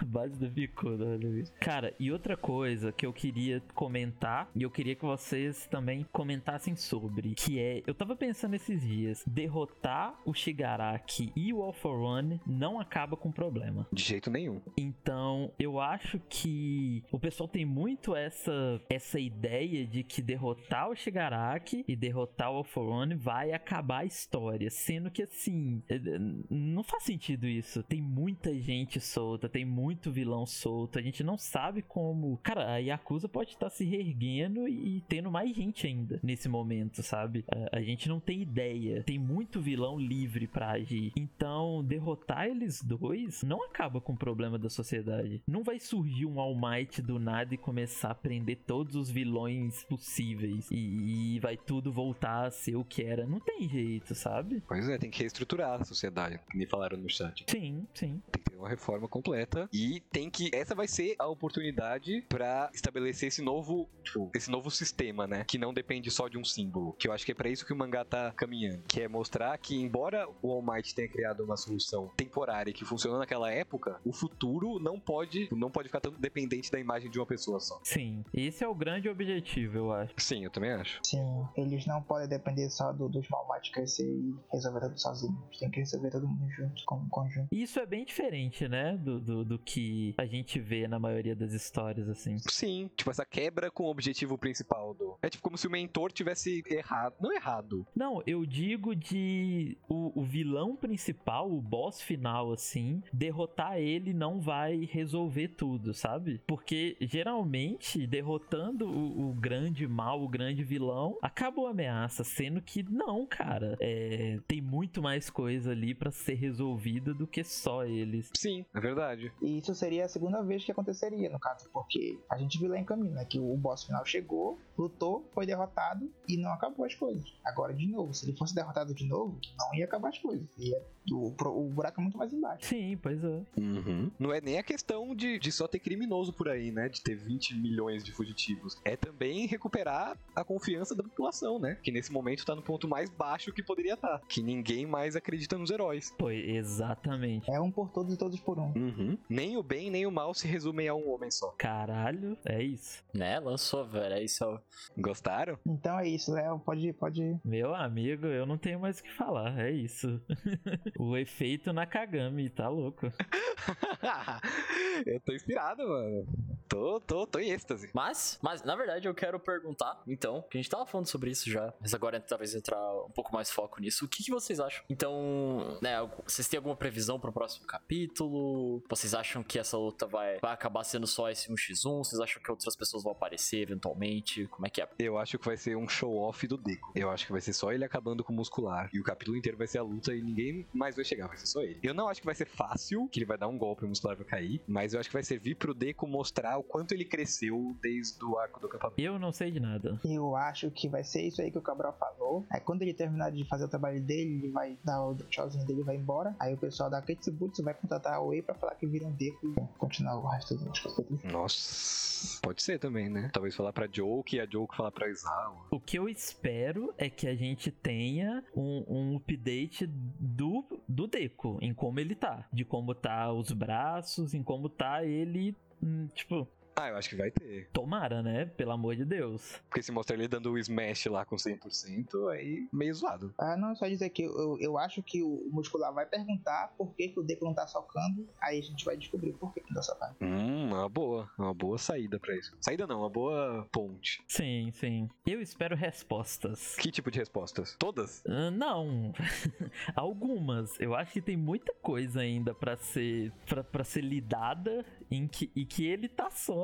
Na base da bicuda, olha isso. Cara, e outra coisa que eu queria comentar, e eu queria que vocês também comentassem sobre, que é, eu tava pensando esses dias, derrotar o Shigaraki e o Alpha One não acaba com problema. De jeito nenhum. Então, eu acho que o pessoal tem muito essa, essa ideia de que derrotar o Shigaraki e derrotar o Alpha One vai acabar a história, sendo que assim, não faz sentido isso. Tem muita gente solta, tem muito vilão solto. A gente não sabe como. Cara, a Yakuza pode estar se reerguendo e tendo mais gente ainda nesse momento, sabe? A, a gente não tem ideia. Tem muito vilão livre para agir. Então, derrotar eles dois não acaba com o problema da sociedade. Não vai surgir um All Might do nada e começar a prender todos os vilões possíveis. E, e vai tudo voltar a ser o que era. Não tem jeito, sabe? Pois é, tem que reestruturar a sociedade. Me falaram no chat. Sim, sim. Tem que ter uma reforma completa e tem que essa vai ser a oportunidade para estabelecer esse novo, tipo, esse novo sistema, né, que não depende só de um símbolo, que eu acho que é para isso que o mangá tá caminhando, que é mostrar que embora o All Might tenha criado uma solução temporária que funcionou naquela época, o futuro não pode não pode ficar tão dependente da imagem de uma pessoa só. Sim, esse é o grande objetivo, eu acho. Sim, eu também acho. Sim, eles não podem depender só do, dos All Might crescer e resolver tudo sozinhos. Tem que resolver todo mundo junto, como conjunto. Isso é bem diferente, né, do, do do, que a gente vê na maioria das histórias, assim. Sim, tipo, essa quebra com o objetivo principal do. É tipo como se o mentor tivesse errado. Não errado. Não, eu digo de o, o vilão principal, o boss final, assim, derrotar ele não vai resolver tudo, sabe? Porque geralmente, derrotando o, o grande mal, o grande vilão, acabou a ameaça, sendo que não, cara. É, tem muito mais coisa ali para ser resolvida do que só eles. Sim, é verdade. E isso seria a segunda vez que aconteceria, no caso, porque a gente viu lá em caminho, né? Que o boss final chegou, lutou, foi derrotado e não acabou as coisas. Agora, de novo, se ele fosse derrotado de novo, não ia acabar as coisas. Ia O, o buraco é muito mais embaixo. Sim, pois é. Uhum. Não é nem a questão de, de só ter criminoso por aí, né? De ter 20 milhões de fugitivos. É também recuperar a confiança da população, né? Que nesse momento tá no ponto mais baixo que poderia estar. Tá. Que ninguém mais acredita nos heróis. Foi, exatamente. É um por todos e todos por um. Uhum. Nem o bem nem o mal se resumem a um homem só. Caralho, é isso. Né, lançou, velho. É isso. Gostaram? Então é isso, Léo. Pode, pode. Meu amigo, eu não tenho mais o que falar. É isso. o efeito na Kagami, tá louco. eu tô inspirado, mano. Tô, tô, tô em êxtase. Mas, mas, na verdade, eu quero perguntar, então, que a gente tava falando sobre isso já, mas agora talvez entrar um pouco mais foco nisso. O que, que vocês acham? Então, né, vocês têm alguma previsão pro próximo capítulo? Vocês acham que essa luta vai, vai acabar sendo só esse 1x1? Vocês acham que outras pessoas vão aparecer eventualmente? Como é que é? Eu acho que vai ser um show-off do Deco. Eu acho que vai ser só ele acabando com o muscular. E o capítulo inteiro vai ser a luta e ninguém mais vai chegar, vai ser só ele. Eu não acho que vai ser fácil, que ele vai dar um golpe e o muscular vai cair, mas eu acho que vai servir pro Deco mostrar o quanto ele cresceu desde o arco do acampamento. Eu não sei de nada. Eu acho que vai ser isso aí que o Cabral falou. Aí quando ele terminar de fazer o trabalho dele, ele vai dar o tchauzinho dele e vai embora. Aí o pessoal da Ketsubutsu vai contratar a Wei pra falar que vira um Deku e continuar o resto capítulos. Nossa, pode ser também, né? Talvez falar pra Joke e a Joke falar pra Izawa. O que eu espero é que a gente tenha um, um update do, do Deku, em como ele tá. De como tá os braços, em como tá ele hum, tipo, ah, eu acho que vai ter. Tomara, né? Pelo amor de Deus. Porque se mostrar ele dando o smash lá com 100%, aí meio zoado. Ah, não, só dizer que eu, eu acho que o muscular vai perguntar por que, que o Deco não tá socando, aí a gente vai descobrir por que, que não tá socando. Hum, uma boa. Uma boa saída pra isso. Saída não, uma boa ponte. Sim, sim. Eu espero respostas. Que tipo de respostas? Todas? Uh, não. Algumas. Eu acho que tem muita coisa ainda para ser para ser lidada em que, e que ele tá só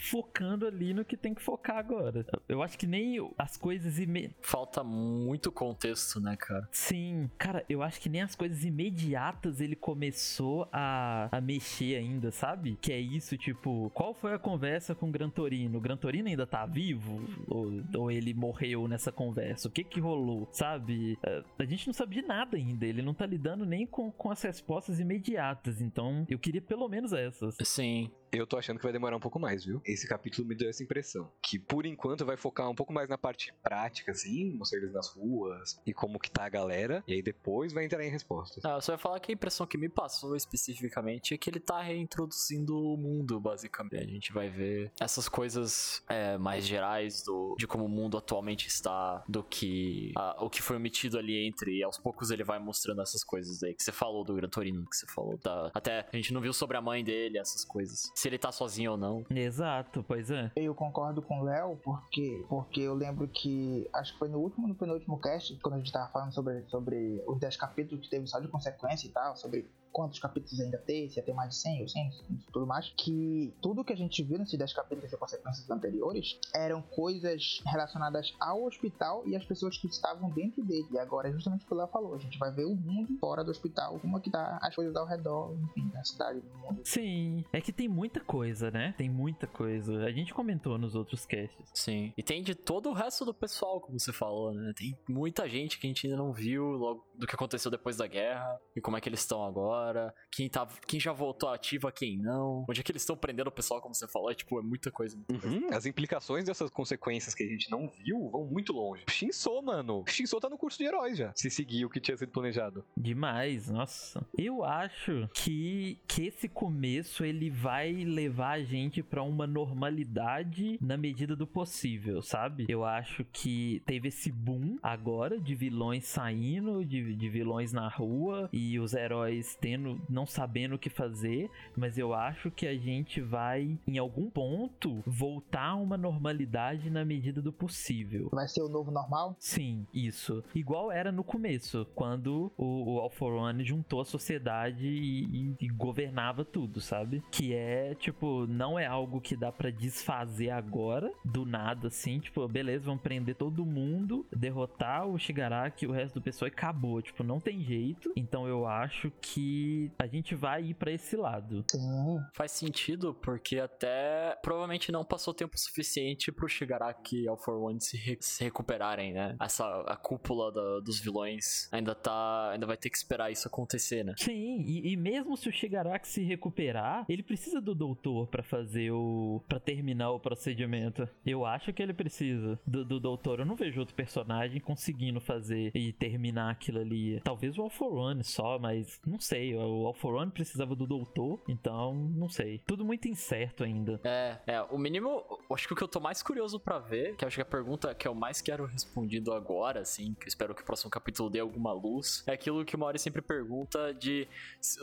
focando ali no que tem que focar agora. Eu acho que nem as coisas ime... Falta muito contexto, né, cara? Sim, cara, eu acho que nem as coisas imediatas ele começou a, a mexer ainda, sabe? Que é isso, tipo, qual foi a conversa com o Gran Torino? O Gran Torino ainda tá vivo? Ou, ou ele morreu nessa conversa? O que que rolou, sabe? A, a gente não sabe de nada ainda, ele não tá lidando nem com, com as respostas imediatas, então eu queria pelo menos essas. Sim. Eu tô achando que vai demorar um pouco mais, viu? Esse capítulo me deu essa impressão. Que por enquanto vai focar um pouco mais na parte prática, assim, mostrar eles nas ruas e como que tá a galera. E aí depois vai entrar em respostas. Ah, você vai falar que a impressão que me passou especificamente é que ele tá reintroduzindo o mundo, basicamente. A gente vai ver essas coisas é, mais gerais do, de como o mundo atualmente está, do que a, o que foi omitido ali entre. E aos poucos ele vai mostrando essas coisas aí que você falou do Gran Torino, que você falou. Da, até a gente não viu sobre a mãe dele, essas coisas se ele tá sozinho ou não. Exato, pois é. Eu concordo com o Léo, porque, porque eu lembro que, acho que foi no último, no penúltimo cast, quando a gente tava falando sobre, sobre os 10 capítulos que teve só de consequência e tal, sobre quantos capítulos ainda tem, se ia ter mais de 100 ou 100, tudo mais, que tudo que a gente viu nesses 10 capítulos e consequências anteriores eram coisas relacionadas ao hospital e às pessoas que estavam dentro dele. E agora é justamente o que o Léo falou, a gente vai ver o mundo fora do hospital, como é que tá as coisas ao redor, enfim, da cidade, do mundo. Sim, é que tem muita coisa, né? Tem muita coisa. A gente comentou nos outros casts. Sim. E tem de todo o resto do pessoal, como você falou, né? Tem muita gente que a gente ainda não viu logo do que aconteceu depois da guerra e como é que eles estão agora agora, quem, tá, quem já voltou ativa, quem não, onde é que eles estão prendendo o pessoal, como você falou, é tipo, é muita coisa. Muita uhum, As implicações dessas consequências que a gente não viu vão muito longe. Shinso, mano. Shinso tá no curso de heróis já, se seguir o que tinha sido planejado. Demais, nossa. Eu acho que, que esse começo ele vai levar a gente para uma normalidade na medida do possível, sabe? Eu acho que teve esse boom agora de vilões saindo, de, de vilões na rua e os heróis tendo não sabendo o que fazer, mas eu acho que a gente vai, em algum ponto, voltar a uma normalidade na medida do possível. Vai ser o novo normal? Sim, isso. Igual era no começo, quando o, o All for One juntou a sociedade e, e, e governava tudo, sabe? Que é, tipo, não é algo que dá para desfazer agora, do nada, assim, tipo, beleza, vamos prender todo mundo, derrotar o Shigaraki e o resto do pessoal e acabou. Tipo, não tem jeito. Então eu acho que que a gente vai ir pra esse lado. Sim. Faz sentido, porque até provavelmente não passou tempo suficiente pro Shigaraki e All For One se, re- se recuperarem, né? Essa a cúpula da- dos vilões ainda tá. ainda vai ter que esperar isso acontecer, né? Sim, e, e mesmo se o Shigaraki se recuperar, ele precisa do doutor pra fazer o. pra terminar o procedimento. Eu acho que ele precisa do, do doutor. Eu não vejo outro personagem conseguindo fazer e terminar aquilo ali. Talvez o All For One só, mas não sei. O All For One precisava do doutor, então não sei. Tudo muito incerto ainda. É, é, o mínimo, acho que o que eu tô mais curioso pra ver, que acho que a pergunta que eu mais quero respondido agora, assim, que espero que o próximo capítulo dê alguma luz, é aquilo que o Mauri sempre pergunta de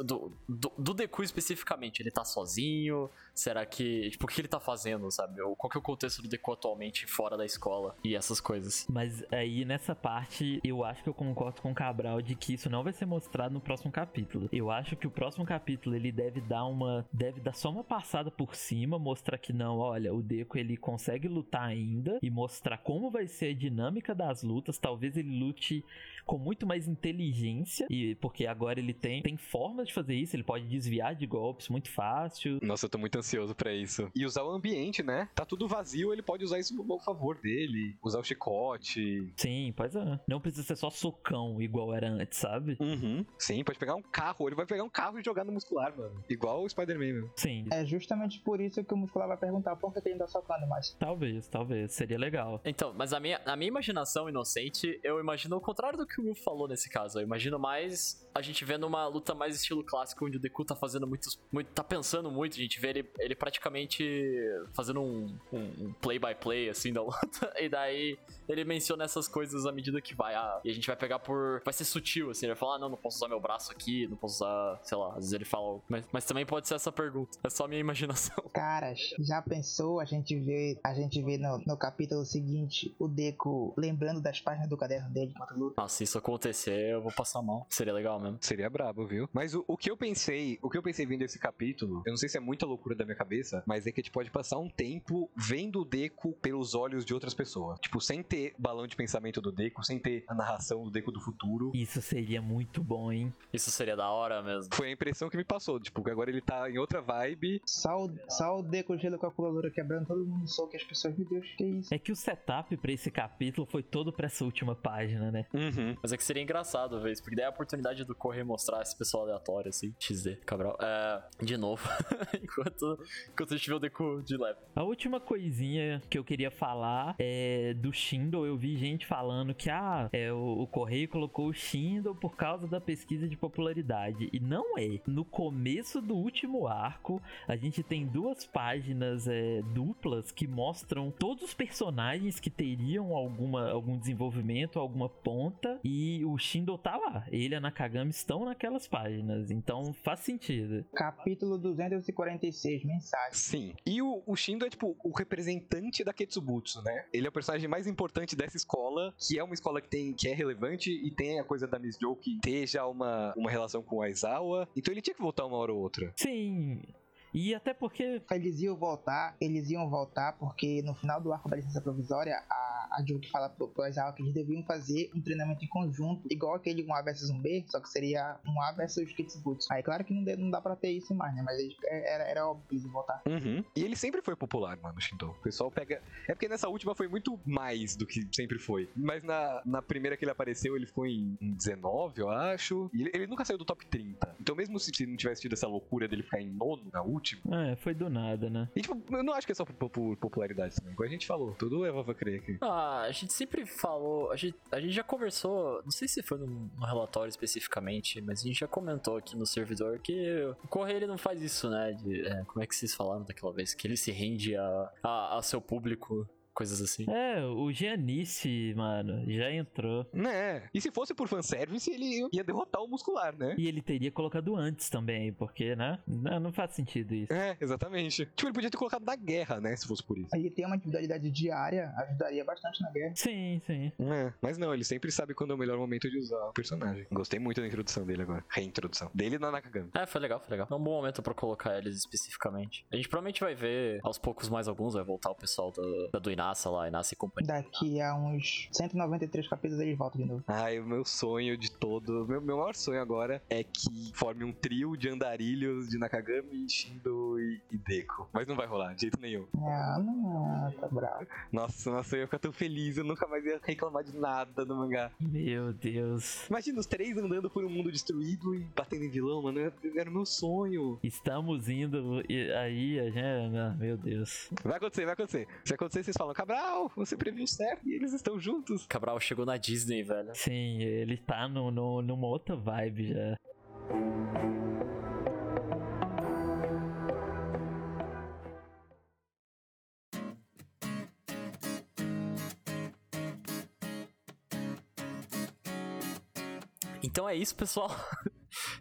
do, do, do Deku especificamente, ele tá sozinho? Será que, tipo, o que ele tá fazendo, sabe? Ou qual que é o contexto do Deku atualmente fora da escola e essas coisas? Mas aí nessa parte, eu acho que eu concordo com o Cabral de que isso não vai ser mostrado no próximo capítulo. Eu acho que o próximo capítulo ele deve dar uma. Deve dar só uma passada por cima, mostrar que não, olha, o Deco ele consegue lutar ainda e mostrar como vai ser a dinâmica das lutas. Talvez ele lute com muito mais inteligência, e porque agora ele tem, tem formas de fazer isso, ele pode desviar de golpes muito fácil. Nossa, eu tô muito ansioso pra isso. E usar o ambiente, né? Tá tudo vazio, ele pode usar isso no favor dele. Usar o chicote. Sim, pois é. Não precisa ser só socão igual era antes, sabe? Uhum. Sim, pode pegar um carro. Ele vai pegar um carro e jogar no muscular, mano. Igual o Spider-Man, meu. Sim, É justamente por isso que o muscular vai perguntar por que ele não tá socando mais. talvez, talvez. Seria legal. Então, mas a minha, a minha imaginação inocente, eu imagino o contrário do que o Will falou nesse caso. Eu imagino mais a gente vendo uma luta mais estilo clássico, onde o Deku tá fazendo muitos. Muito, tá pensando muito, a gente vê ele, ele praticamente fazendo um, um, um play-by-play, assim, da luta. E daí ele menciona essas coisas à medida que vai. Ah, e a gente vai pegar por. Vai ser sutil, assim. Ele vai falar, ah, não, não posso usar meu braço aqui, não posso usar. Sei lá, às vezes ele fala. Mas, mas também pode ser essa pergunta. É só minha imaginação. Caras, já pensou a gente vê, a gente vê no, no capítulo seguinte o Deco lembrando das páginas do caderno dele enquanto luta? Nossa, se isso acontecer, eu vou passar mal. Seria legal mesmo. Seria brabo, viu? Mas o, o que eu pensei, o que eu pensei vendo esse capítulo, eu não sei se é muita loucura da minha cabeça, mas é que a gente pode passar um tempo vendo o Deco pelos olhos de outras pessoas. Tipo, sem ter balão de pensamento do Deco, sem ter a narração do Deco do futuro. Isso seria muito bom, hein? Isso seria da hora mesmo. Foi a impressão que me passou, tipo, que agora ele tá em outra vibe. Só o, só o Deco gelo com a calculadora quebrando todo mundo soco e as pessoas, meu Deus, que isso? É que o setup pra esse capítulo foi todo pra essa última página, né? Uhum. Mas é que seria engraçado ver isso, porque daí é a oportunidade do Correr mostrar esse pessoal aleatório, assim, XD, Cabral. É, de novo, enquanto, enquanto a gente vê o Deku de leve. A última coisinha que eu queria falar é do Shindo. Eu vi gente falando que ah, é, o, o Correio colocou o Shindo por causa da pesquisa de popularidade. E não é. No começo do último arco, a gente tem duas páginas é, duplas que mostram todos os personagens que teriam alguma, algum desenvolvimento, alguma ponta. E o Shindo tá lá. Ele e a Nakagami estão naquelas páginas. Então faz sentido. Capítulo 246, mensagem. Sim. E o, o Shindo é, tipo, o representante da Ketsubutsu, né? Ele é o personagem mais importante dessa escola, que é uma escola que, tem, que é relevante e tem a coisa da Miss Joe que ter já uma, uma relação com o Aizawa. Então ele tinha que voltar uma hora ou outra. Sim. E até porque Eles iam voltar, eles iam voltar porque no final do arco da licença provisória, a, a Juki fala pro, pro Aizawa que eles deviam fazer um treinamento em conjunto, igual aquele um A versus um B, só que seria um A versus Kitsubutsu. Aí claro que não, de- não dá pra ter isso mais, né? Mas eles, é- era, era óbvio que eles voltar. Uhum. E ele sempre foi popular, mano, o Shindo. O pessoal pega. É porque nessa última foi muito mais do que sempre foi. Mas na, na primeira que ele apareceu, ele ficou em, em 19, eu acho. E ele, ele nunca saiu do top 30. Então, mesmo se, se não tivesse tido essa loucura dele ficar em nono na última. É, foi do nada, né? E, tipo, eu não acho que é só por, por popularidade também. Igual a gente falou, tudo levava a crer aqui. Ah, a gente sempre falou, a gente, a gente já conversou, não sei se foi num, num relatório especificamente, mas a gente já comentou aqui no servidor que o Correio ele não faz isso, né? De, é, como é que vocês falaram daquela vez? Que ele se rende a, a, a seu público, coisas assim. É, o Giannice, mano, já entrou. Né? E se fosse por fanservice, ele ia derrotar o muscular, né? E ele teria colocado antes também, porque, né? Não, não faz sentido isso. É, exatamente. Tipo, ele podia ter colocado na guerra, né? Se fosse por isso. Ele tem uma atividade diária, ajudaria bastante na guerra. Sim, sim. É, mas não, ele sempre sabe quando é o melhor momento de usar o personagem. Gostei muito da introdução dele agora. Reintrodução. Dele na Nakagami. É, foi legal, foi legal. É um bom momento pra colocar eles especificamente. A gente provavelmente vai ver aos poucos mais alguns, vai voltar o pessoal do, da do Inassa lá, Inassa e companhia. Daqui a uns 193 capítulos eles voltam de novo. Ai, o meu sonho de todo. Meu, meu maior sonho agora é que forme um trio de andarilhos de Nakagami, Shindo e, e. Mas não vai rolar, de jeito nenhum. Ah, não, tá bravo. Nossa, nossa, eu ia ficar tão feliz, eu nunca mais ia reclamar de nada no mangá. Meu Deus. Imagina os três andando por um mundo destruído e batendo em vilão, mano. Era o meu sonho. Estamos indo e aí, a gente. Meu Deus. Vai acontecer, vai acontecer. Se acontecer, vocês falam, Cabral, você previu certo e eles estão juntos. Cabral chegou na Disney, velho. Sim, ele tá no, no- numa outra vibe já. Então é isso, pessoal.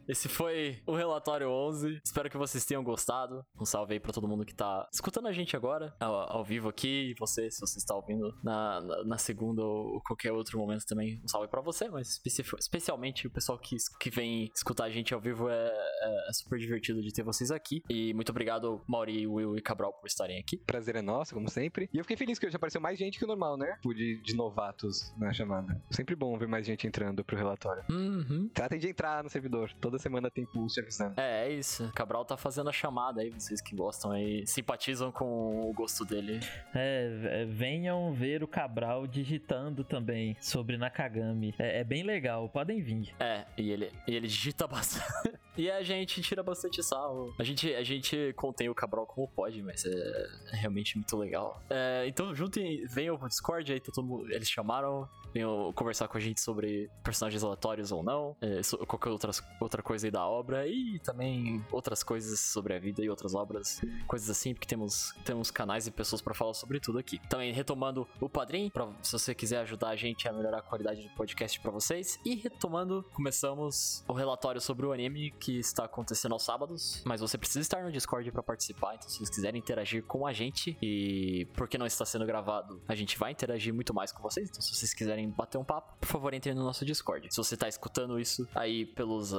Esse foi o relatório 11. Espero que vocês tenham gostado. Um salve aí pra todo mundo que tá escutando a gente agora, ao, ao vivo aqui. E você, se você está ouvindo na, na, na segunda ou qualquer outro momento também, um salve pra você. Mas especi- especialmente o pessoal que, que vem escutar a gente ao vivo é, é- é super divertido de ter vocês aqui. E muito obrigado, Mauri, Will e Cabral, por estarem aqui. Prazer é nosso, como sempre. E eu fiquei feliz que hoje apareceu mais gente que o normal, né? De, de novatos na chamada. Sempre bom ver mais gente entrando pro relatório. Uhum. Tratem de entrar no servidor. Toda semana tem pulse avisando. É, é isso. Cabral tá fazendo a chamada aí, vocês que gostam aí, simpatizam com o gosto dele. É, é, venham ver o Cabral digitando também sobre Nakagami. É, é bem legal, podem vir. É, e ele, e ele digita bastante. e a gente tira bastante sarro. A gente, a gente contém o Cabral como pode, mas é, é realmente muito legal. É, então, juntem, venham pro Discord aí, tá todo mundo, eles chamaram. Venham conversar com a gente sobre personagens aleatórios ou não, é, qualquer outras, outra coisa aí da obra e também outras coisas sobre a vida e outras obras, coisas assim, porque temos, temos canais e pessoas pra falar sobre tudo aqui. Também retomando o Padrim, pra, se você quiser ajudar a gente a melhorar a qualidade do podcast pra vocês. E retomando, começamos o relatório sobre o anime que está acontecendo aos sábados, mas você precisa estar no Discord pra participar, então se vocês quiserem interagir com a gente e porque não está sendo gravado, a gente vai interagir muito mais com vocês, então se vocês quiserem bater um papo, por favor, entrem no nosso Discord. Se você tá escutando isso aí pelos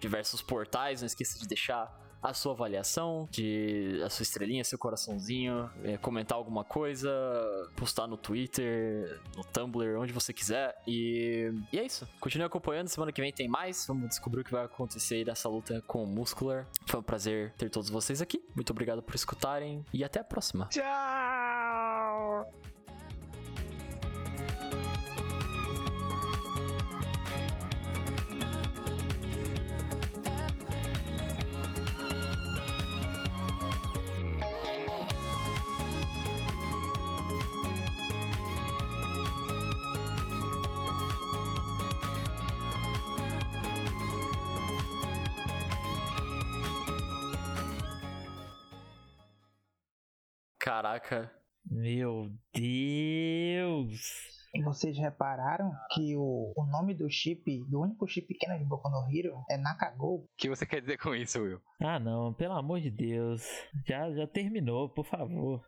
diversos portais, não esqueça de deixar a sua avaliação, de a sua estrelinha, seu coraçãozinho, é, comentar alguma coisa, postar no Twitter, no Tumblr, onde você quiser. E, e é isso. Continue acompanhando. Semana que vem tem mais. Vamos descobrir o que vai acontecer aí dessa luta com o Muscular. Foi um prazer ter todos vocês aqui. Muito obrigado por escutarem e até a próxima. Tchau! Caraca. Meu Deus! Vocês repararam que o, o nome do chip, do único chip pequeno de Boku no Hero, é Nakagou? O que você quer dizer com isso, Will? Ah não, pelo amor de Deus. Já, já terminou, por favor.